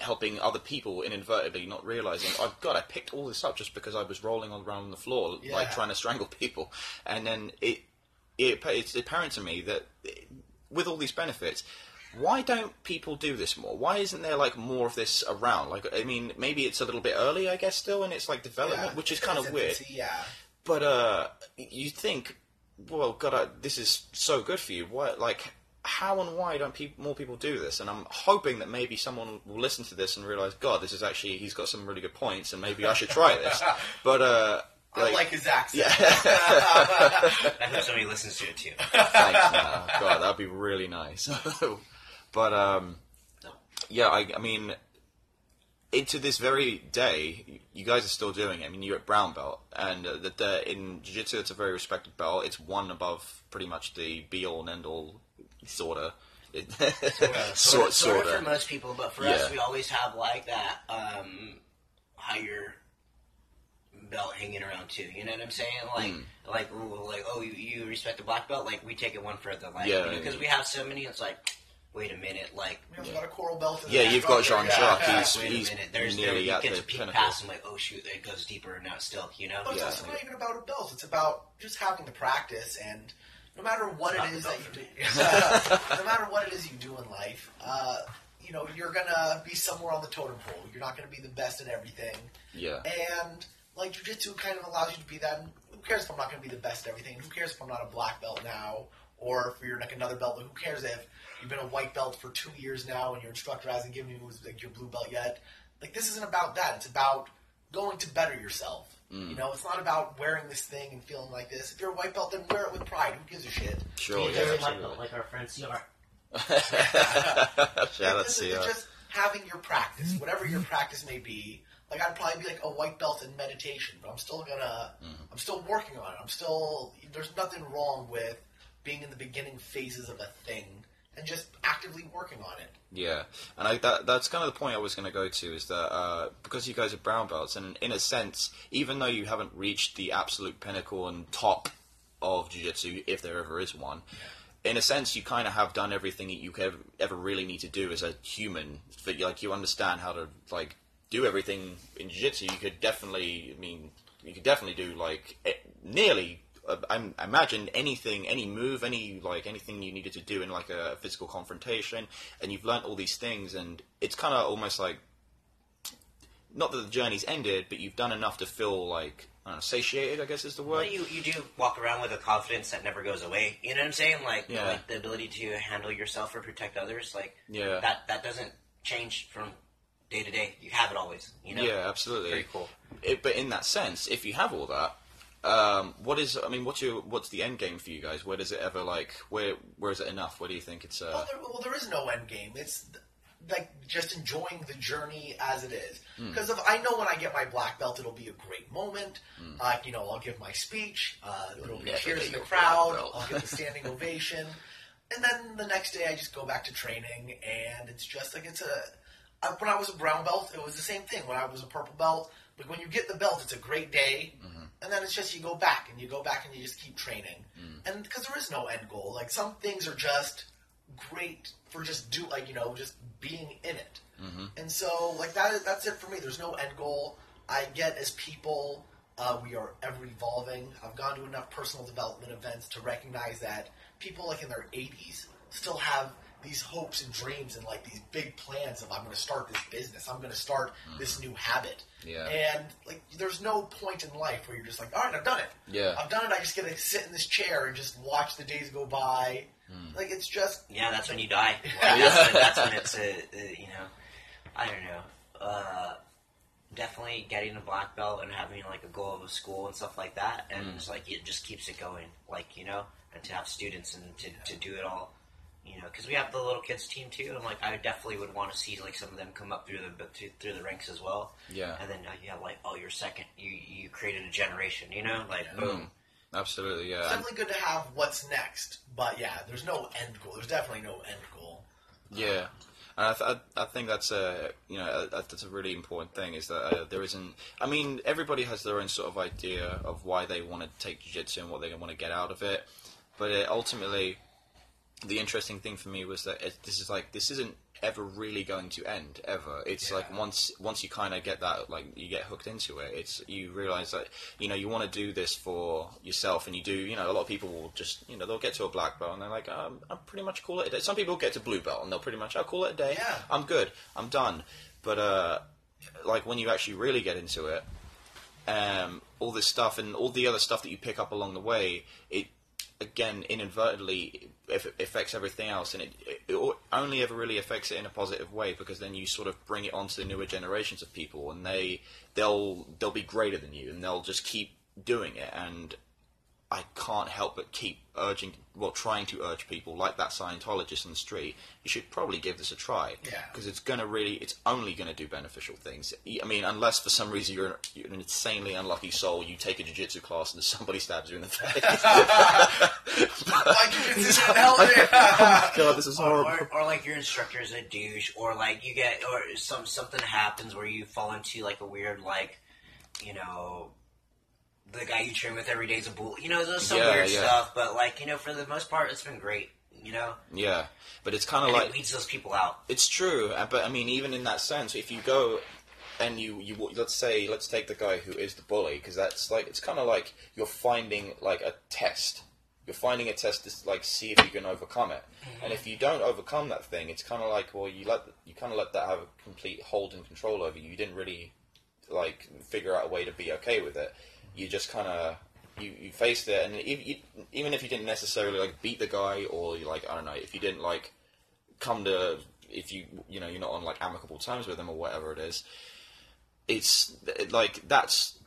helping other people inadvertently, not realizing, oh god, I picked all this up just because I was rolling around on the floor, Yeah. like trying to strangle [laughs] people, and then it, it it's apparent to me that with all these benefits. Why don't people do this more? Why isn't there like more of this around? Like, I mean, maybe it's a little bit early, I guess, still and its like development, Yeah. which is kind of weird. Yeah. But uh, you think, well, God, I, this is so good for you. Why, like, how and why don't peop more people do this? And I'm hoping that maybe someone will listen to this and realize, God, this is actually he's got some really good points, and maybe I should try this. [laughs] But uh, I like his accent. [laughs] I hope somebody listens to it too. Thanks, man. God, that'd be really nice. [laughs] but um, yeah, I, I mean, into this very day, you guys are still doing it. I mean, you're at brown belt, and uh, that in jiu-jitsu, it's a very respected belt. It's one above pretty much the be-all and end-all, [laughs] sorta. Sort, sort, sort of sorta. for most people, but for Yeah. us, we always have like that um, higher belt hanging around too. You know what I'm saying? Like, like, like, oh, you, you respect the black belt? Like, we take it one further. Like. Yeah, because yeah. we have so many. It's like, wait a minute, like We also got a coral belt. in Yeah, you've got structure, Jean-Jacques. yeah. He's- wait a minute, there's there, nearly you at get the to peek pinnacle. past. I'm like, oh shoot, it goes deeper and now. It's still, you know. But it's Yeah. also not even about a belt. It's about just having the practice, and no matter what Not it the is belt that you do, [laughs] [laughs] no matter what it is you do in life, uh, you know, you're gonna be somewhere on the totem pole. You're not gonna be the best at everything, Yeah. and like jujitsu kind of allows you to be that. Who cares if I'm not gonna be the best at everything? Who cares if I'm not a black belt now, or if you're like another belt? But who cares if you've been a white belt for two years now and your instructor hasn't given you like your blue belt yet? Like this isn't about that. It's about going to better yourself. Mm. You know, it's not about wearing this thing and feeling like this. If you're a white belt, then wear it with pride. Who gives a shit? Sure. He Yeah. doesn't like, our friend CR. [laughs] Shout out Like, this is- to it's you. just having your practice, whatever your practice may be. Like I'd probably be like a white belt in meditation, but I'm still gonna, I'm still working on it. I'm still, there's nothing wrong with being in the beginning phases of a thing and just actively working on it. Yeah, and I, that that's kind of the point I was going to go to is that uh, because you guys are brown belts, and in a sense, even though you haven't reached the absolute pinnacle and top of jiu-jitsu, if there ever is one, in a sense, you kind of have done everything that you could ever, ever really need to do as a human. That like you understand how to like do everything in jiu-jitsu. You could definitely, I mean, you could definitely do like eh, nearly. Uh, I I imagine anything, any move, any like anything you needed to do in like a physical confrontation, and you've learnt all these things, and it's kind of almost like not that the journey's ended, but you've done enough to feel like I don't know, satiated. I guess is the word. Well, you you do walk around with a confidence that never goes away. You know what I'm saying? Like Yeah. like the ability to handle yourself or protect others. Like Yeah. that that doesn't change from day to day. You have it always. You know. Yeah, absolutely. Very cool. It, but in that sense, if you have all that, um, what is? I mean, what's your what's the end game for you guys? Where does it ever like? Where where is it enough? Where do you think it's? Uh, Well, there, well, there is no end game. It's like just enjoying the journey as it is. Because if I know when I get my black belt, it'll be a great moment. Uh, you know, I'll give my speech. Uh, it'll be cheers in the crowd. I'll get the standing [laughs] ovation. And then the next day, I just go back to training, and it's just like it's a. When I was a brown belt, it was the same thing. When I was a purple belt, like when you get the belt, it's a great day, and then it's just you go back and you go back and you just keep training, and because there is no end goal. Like some things are just great for just do like you know just being in it, and so like that that's it for me. There's no end goal. I get as people. Uh, we are ever evolving. I've gone to enough personal development events to recognize that people like in their 80s still have these hopes and dreams and like these big plans of I'm going to start this business. I'm going to start mm-hmm. this new habit. Yeah. And like, there's no point in life where you're just like, all right, I've done it. Yeah. I've done it. I just get to sit in this chair and just watch the days go by. Hmm. Like it's just Yeah, that's when you die. [laughs] Like, that's, when, that's when it's a, a you know, I don't know. Uh, definitely getting a black belt and having like a goal of a school and stuff like that, and hmm. it's like it just keeps it going. Like you know, and to have students and to, to do it all. You know, because we have the little kids team too, and like I definitely would want to see like some of them come up through the through, through the ranks as well. Yeah. and then uh, you have like oh, you're second. You you created a generation. You know, like boom. absolutely, yeah. it's definitely good to have what's next. But yeah, there's no end goal. There's definitely no end goal. Yeah, and I, th- I I think that's a you know a, that's a really important thing is that uh, there isn't. I mean, everybody has their own sort of idea of why they want to take jiu-jitsu and what they want to get out of it, but uh, ultimately, the interesting thing for me was that it, this is like this isn't ever really going to end ever. It's Yeah. like once once you kind of get that like you get hooked into it, it's you realize that you know you want to do this for yourself, and you do. You know, a lot of people will just you know they'll get to a black belt and they're like, um, I'm pretty much call it a day. Some people get to blue belt and they'll pretty much I'll call it a day. Yeah. I'm good. I'm done. But uh, like when you actually really get into it, um, all this stuff and all the other stuff that you pick up along the way, it again inadvertently if it affects everything else, and it, it only ever really affects it in a positive way because then you sort of bring it onto the newer generations of people, and they they'll they'll be greater than you, and they'll just keep doing it, and I can't help but keep urging, well, trying to urge people like that Scientologist in the street, you should probably give this a try. Yeah. Because it's going to really, it's only going to do beneficial things. I mean, unless for some reason you're, you're an insanely unlucky soul, you take a jiu-jitsu class and [laughs] somebody stabs you in the face. [laughs] Like just didn't help me. God, this is or, horrible. or, or like your instructor is a douche, or like you get, or some something happens where you fall into like a weird like, you know, the guy you train with every day is a bull. You know, there's some Yeah, weird yeah. stuff, but like you know, for the most part, it's been great. you know. Yeah, but it's kind of like it weeds those people out. It's true, uh, but I mean, even in that sense, if you go and you, you let's say, let's take the guy who is the bully, because that's like it's kind of like you're finding like a test. You're finding a test to like see if you can overcome it, and if you don't overcome that thing, it's kind of like well, you let you kind of let that have a complete hold and control over you. You didn't really like figure out a way to be okay with it. You just kind of you, you faced it, and if you, even if you didn't necessarily like beat the guy, or you like I don't know, if you didn't like come to if you you know you're not on like amicable terms with them or whatever it is it's like that's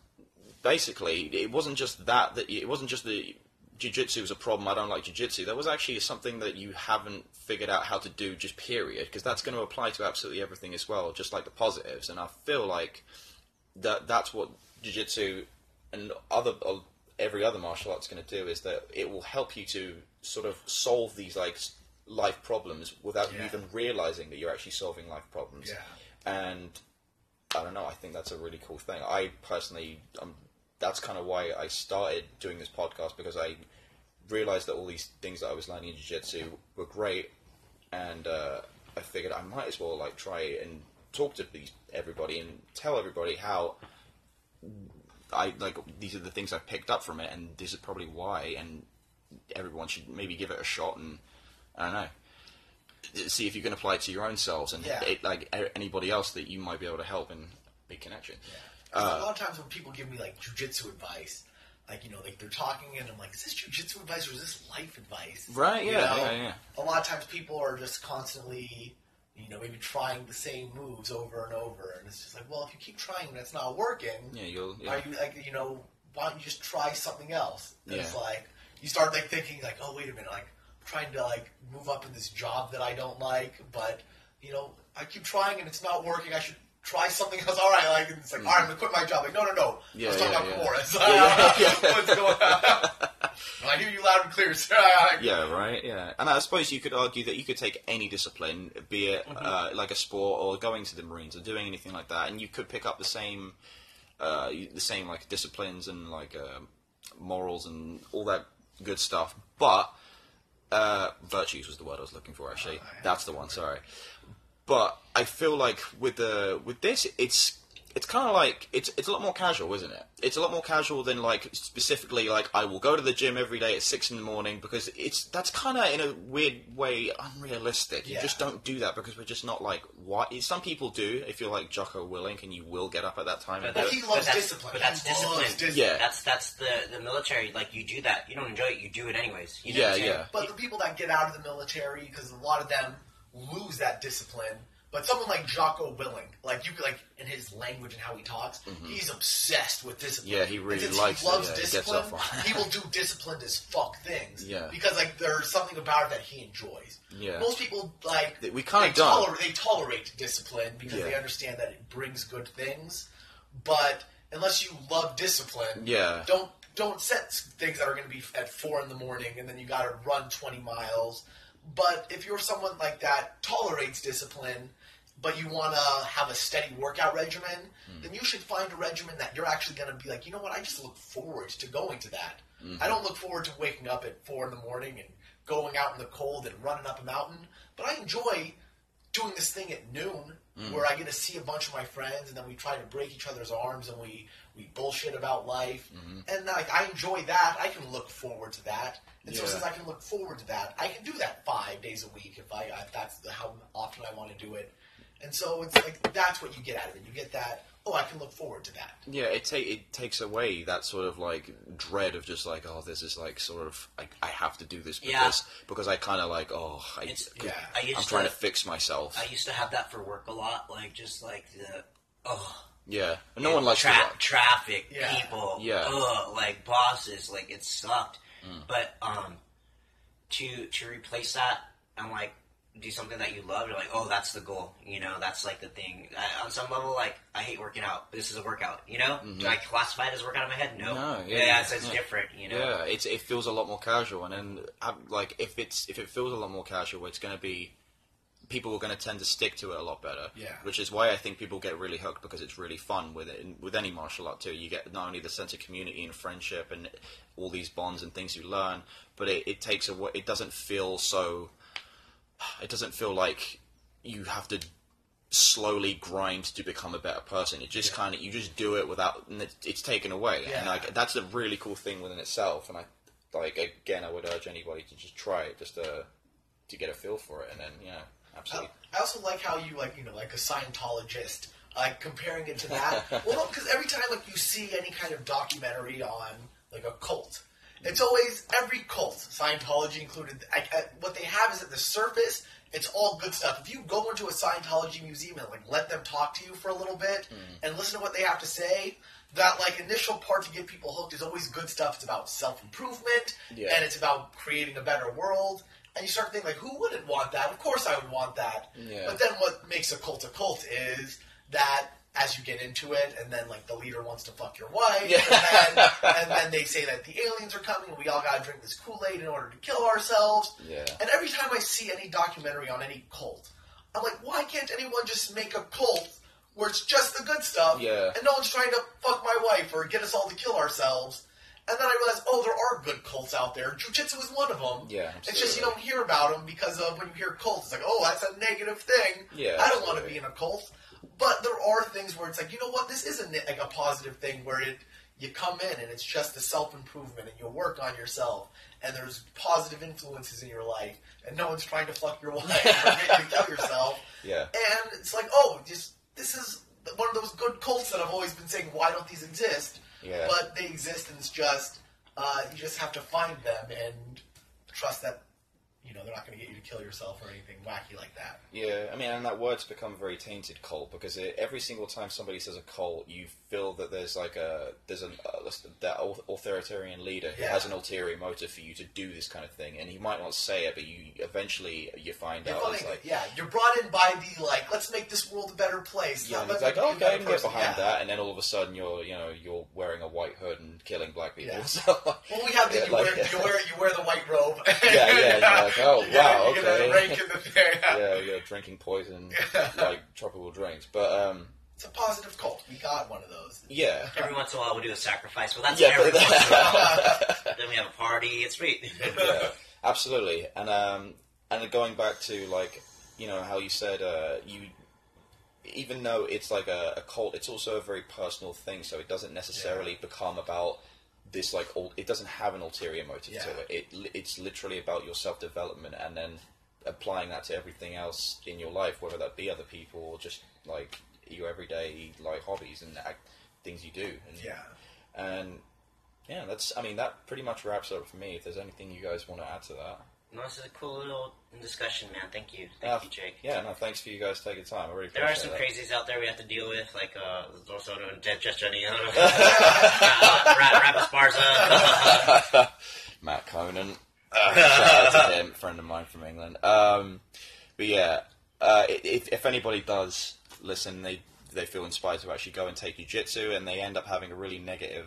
basically it wasn't just that that it wasn't just the jiu-jitsu was a problem i don't like jiu-jitsu. There was actually something that you haven't figured out how to do just period because that's going to apply to absolutely everything as well just like the positives. And i feel like that that's what jiu-jitsu and other uh, every other martial art's going to do is that it will help you to sort of solve these like life problems without you Yeah. even realizing that you're actually solving life problems Yeah. and I don't know. I think that's a really cool thing. I personally, um, that's kind of why I started doing this podcast because I realized that all these things that I was learning in jiu-jitsu were great, and uh, I figured I might as well like try and talk to these everybody and tell everybody how I like these are the things I picked up from it, and this is probably why, and everyone should maybe give it a shot and I don't know. See if you can apply it to your own selves and Yeah. it, like anybody else that you might be able to help and be connection. Uh, a lot of times when people give me like jujitsu advice, like you know, like they're talking and I'm like, is this jujitsu advice or is this life advice? Right, You know? yeah, yeah. A lot of times people are just constantly, you know, maybe trying the same moves over and over, and it's just like, well, if you keep trying and it's not working, Yeah, you'll. Yeah. are you like, you know, why don't you just try something else? And It's like you start like thinking like, oh wait a minute, like I'm trying to like move up in this job that I don't like, but you know, I keep trying and it's not working. I should try something else. All right, like it's like, all right, I'm gonna quit my job. Like, no, no, no. Yeah, Let's talk yeah, about yeah. [laughs] Yeah. [laughs] What's going on? [laughs] I hear you loud and clear, sir. Yeah, right. Yeah, and I suppose you could argue that you could take any discipline, be it uh, like a sport or going to the Marines or doing anything like that, and you could pick up the same, uh, the same like disciplines and like uh, morals and all that good stuff. But uh, virtues was the word I was looking for. Actually, that's the one. Sorry, but I feel like with the with this, it's it's kind of like it's it's a lot more casual, isn't it? It's a lot more casual than like specifically like I will go to the gym every day at six in the morning because it's that's kind of in a weird way unrealistic. You Yeah. just don't do that because we're just not like what some people do. If you're like Jocko Willink and you will get up at that time. But and But he it. loves that's, discipline. But that's He loves discipline. discipline. Yeah. That's that's the the military. Like you do that. You don't enjoy it. You do it anyways. You know Yeah, what I'm saying? yeah. But the people that get out of the military, because a lot of them lose that discipline. But someone like Jocko Willink, like you, could like in his language and how he talks, he's obsessed with discipline. Mm-hmm. Yeah, he really likes he it, loves yeah, he gets discipline. off he will do disciplined as fuck things. Yeah. because like there's something about it that he enjoys. Yeah. most people like We kinda they toler- they tolerate discipline because they understand that it brings good things. But unless you love discipline, Yeah. don't don't set things that are going to be at four in the morning and then you got to run 20 miles but if you're someone like that tolerates discipline but you want to have a steady workout regimen hmm. then you should find a regimen that you're actually going to be like you know what? I just look forward to going to that. Mm-hmm. I don't look forward to waking up at four in the morning and going out in the cold and running up a mountain but i enjoy doing this thing at noon hmm. where I get to see a bunch of my friends and then we try to break each other's arms and we, we bullshit about life. Mm-hmm. And like, I enjoy that. I can look forward to that. And so since I can look forward to that, I can do that five days a week if I if that's how often I want to do it. And so it's like that's what you get out of it. You get that. Oh, I can look forward to that. Yeah, it ta- it takes away that sort of like dread of just like oh, this is like sort of I, I have to do this because Yeah. because I kind of like oh I, It's- 'cause yeah. I I'm trying to- to fix myself. I used to have that for work a lot. Like just like the oh. Yeah, and no one likes tra- to watch. traffic, Yeah. people, Yeah. ugh, like bosses, like it sucked. Mm. But um, to to replace that and like do something that you love, you're like, oh, that's the goal. You know, that's like the thing. I, on some level, like I hate working out. But this is a workout. You know, do I classify it as a workout in my head? No. Mm-hmm. No, yeah, yeah, it's, it's yeah. different. You know. Yeah, it's it feels a lot more casual, and then um, like if it's if it feels a lot more casual, it's going to be people are going to tend to stick to it a lot better. Yeah. Which is why I think people get really hooked because it's really fun with it. And with any martial art too, you get not only the sense of community and friendship and all these bonds and things you learn, but it, it takes away. It doesn't feel so. It doesn't feel like you have to slowly grind to become a better person. It just kind of you just do it without and it, it's taken away, and like that's a really cool thing within itself. And I like again, I would urge anybody to just try it, just to to get a feel for it, and then yeah, absolutely. I also like how you like you know like a Scientologist like comparing it to that. [laughs] well, because every time like you see any kind of documentary on like a cult, it's always every cult, Scientology included. I, I, what they have is at the surface, it's all good stuff. If you go into a Scientology museum and like let them talk to you for a little bit mm. and listen to what they have to say. That like initial part to get people hooked is always good stuff. It's about self improvement Yeah. and it's about creating a better world. And you start thinking like, who wouldn't want that? Of course, I would want that. Yeah. But then what makes a cult a cult is that as you get into it, and then like the leader wants to fuck your wife, Yeah. and, then, and then they say that the aliens are coming, and we all got to drink this Kool Aid in order to kill ourselves. Yeah. And every time I see any documentary on any cult, I'm like, why can't anyone just make a cult where it's just the good stuff, Yeah. and no one's trying to fuck my wife or get us all to kill ourselves? And then I realized, oh, there are good cults out there. Jiu-Jitsu is one of them. Yeah, It's just you don't hear about them because of when you hear cult, it's like, oh, that's a negative thing. Yeah, I don't want to be in a cult. But there are things where it's like, you know what, this is a, like a positive thing where it you come in and it's just a self improvement and you work on yourself and there's positive influences in your life and no one's trying to fuck your [laughs] wife or get you kill yourself. Yeah. And it's like, oh, just this is one of those good cults that I've always been saying, why don't these exist? Yeah. But they exist, and it's just uh, you just have to find them and trust that you know they're not going to get you to kill yourself or anything wacky like that. Yeah, I mean, and that word's become a very tainted cult because it, every single time somebody says a cult, you feel that there's like a there's an uh, that authoritarian leader who Yeah. has an ulterior motive for you to do this kind of thing, and he might not say it, but you eventually you find You're out funny, like yeah, you're brought in by the like, let's make this world a better place. yeah, and it's like oh, okay, I can get behind Yeah. that, and then all of a sudden you're you know you're wearing a white hood and killing black people. Yeah. [laughs] So, Well, we have the Yeah, [laughs] you, like- wear, you wear you wear the white robe. [laughs] Yeah, yeah, oh, [laughs] You get- wow, you get a okay. rank in the thing. [laughs] yeah, yeah, drinking poison [laughs] like tropical drinks, but um, It's a positive cult. We got one of those. yeah. Every once in a while we do a sacrifice. Well, that's Yeah, every but- once in a while. then we have a party. It's sweet. yeah, absolutely. And um, and going back to like you know how you said uh, you even though it's like a, a cult, it's also a very personal thing. So it doesn't necessarily become about this like ul- it doesn't have an ulterior motive to Yeah. it. It it's literally about your self development and then applying that to everything else in your life, whether that be other people or just like your everyday like hobbies and act, things you do. And, Yeah. and yeah, that's. I mean, that pretty much wraps up for me. If there's anything you guys want to add to that, no, this is a cool little discussion, man. Thank you. Thank Uh, you, Jake. Yeah, no, thanks for you guys taking time. I really There are some that. crazies out there we have to deal with, like uh, also Just Johnny, Rap Esparza. [laughs] Matt Conan. Uh, [laughs] shout out to him, friend of mine from England. Um, but yeah, uh, if, if anybody does listen, they they feel inspired to actually go and take jiu-jitsu and they end up having a really negative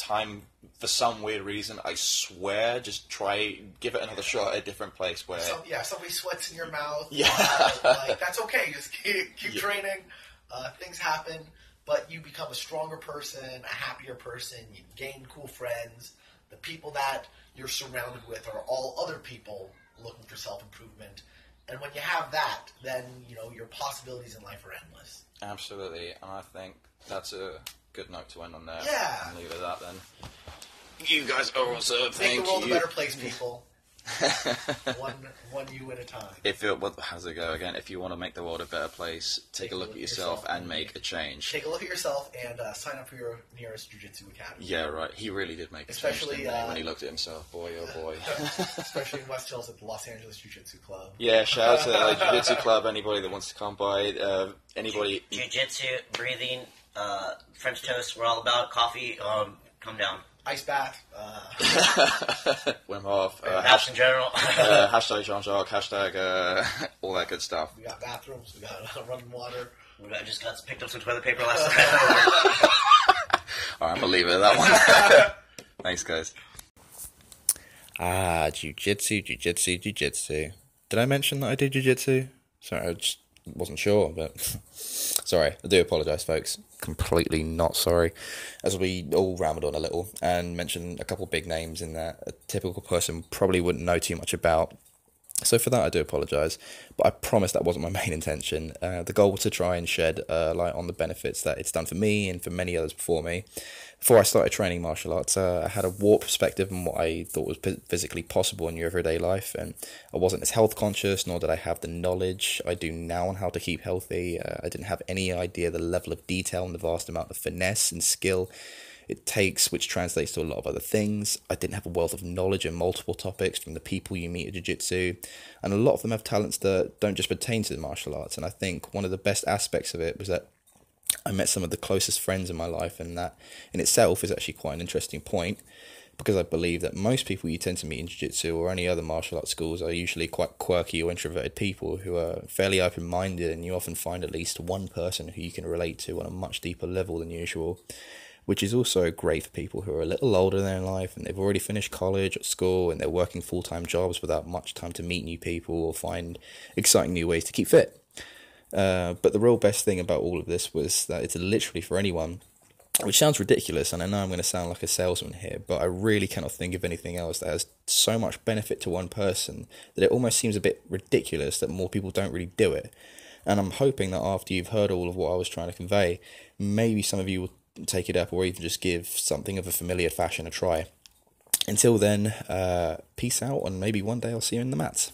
time for some weird reason, I swear, just try give it another shot at a different place where So, yeah, somebody sweats in your mouth. Yeah. uh, like, that's okay. Just keep, keep [laughs] Yeah. training. Uh, things happen, but you become a stronger person, a happier person. You gain cool friends. The people that you're surrounded with are all other people looking for self improvement. And when you have that, then you know your possibilities in life are endless. Absolutely, and I think that's a good note to end on there. Yeah. And leave it at that then. You guys are also Make thank the world you. a better place, people. [laughs] one one you at a time. if it, what, how's it go again? If you want to make the world a better place, take, a look, at yourself, and make a change. Take a look at yourself and uh, sign up for your nearest Jiu-Jitsu academy. yeah, right. He really did make a Especially, change didn't he, uh, when he looked at himself. Boy, oh boy. [laughs] especially in [laughs] West Hills at the Los Angeles Jiu-Jitsu Club. yeah, shout out to the Jiu-Jitsu Club. Anybody that wants to come by. Uh, anybody. Jiu-jitsu, breathing, uh, French toast. We're all about coffee. Um, come down. Ice bath. Uh, [laughs] Wim Hof. Uh, Baths in general. [laughs] uh, hashtag Jean Jacques. Hashtag uh, [laughs] all that good stuff. we got bathrooms. We got uh, running water. I just got picked up some toilet paper last night. All right, I'm gonna leave it at that one. Thanks, guys. Ah, jiu-jitsu, jiu-jitsu, jiu-jitsu. Did I mention that I do jujitsu? Sorry, I just wasn't sure, but [laughs] sorry. I do apologise, folks. Completely not sorry. As we all rambled on a little and mentioned a couple big names in that a typical person probably wouldn't know too much about. So for that, I do apologise, but I promise that wasn't my [laughs] main intention. Uh, the goal was to try and shed uh, light on the benefits that it's done for me and for many others before me. Before I started training martial arts, uh, I had a warped perspective on what I thought was physically possible in your everyday life, and I wasn't as health conscious, nor did I have the knowledge I do now on how to keep healthy. Uh, I didn't have any idea the level of detail and the vast amount of finesse and skill it takes, which translates to a lot of other things. I didn't have a wealth of knowledge in multiple topics from the people you meet at Jiu Jitsu, and a lot of them have talents that don't just pertain to the martial arts. And I think one of the best aspects of it was that I met some of the closest friends in my life, and that in itself is actually quite an interesting point because I believe that most people you tend to meet in Jiu Jitsu or any other martial arts schools are usually quite quirky or introverted people who are fairly open minded, and you often find at least one person who you can relate to on a much deeper level than usual which is also great for people who are a little older in their life and they've already finished college or school and they're working full time jobs without much time to meet new people or find exciting new ways to keep fit. Uh, but the real best thing about all of this was that it's literally for anyone, which sounds ridiculous, and I know I'm going to sound like a salesman here, but I really cannot think of anything else that has so much benefit to one person that it almost seems a bit ridiculous that more people don't really do it. And I'm hoping that after you've heard all of what I was trying to convey, maybe some of you will take it up or even just give something of a familiar fashion a try. Until then, uh, peace out, and maybe one day I'll see you in the mats.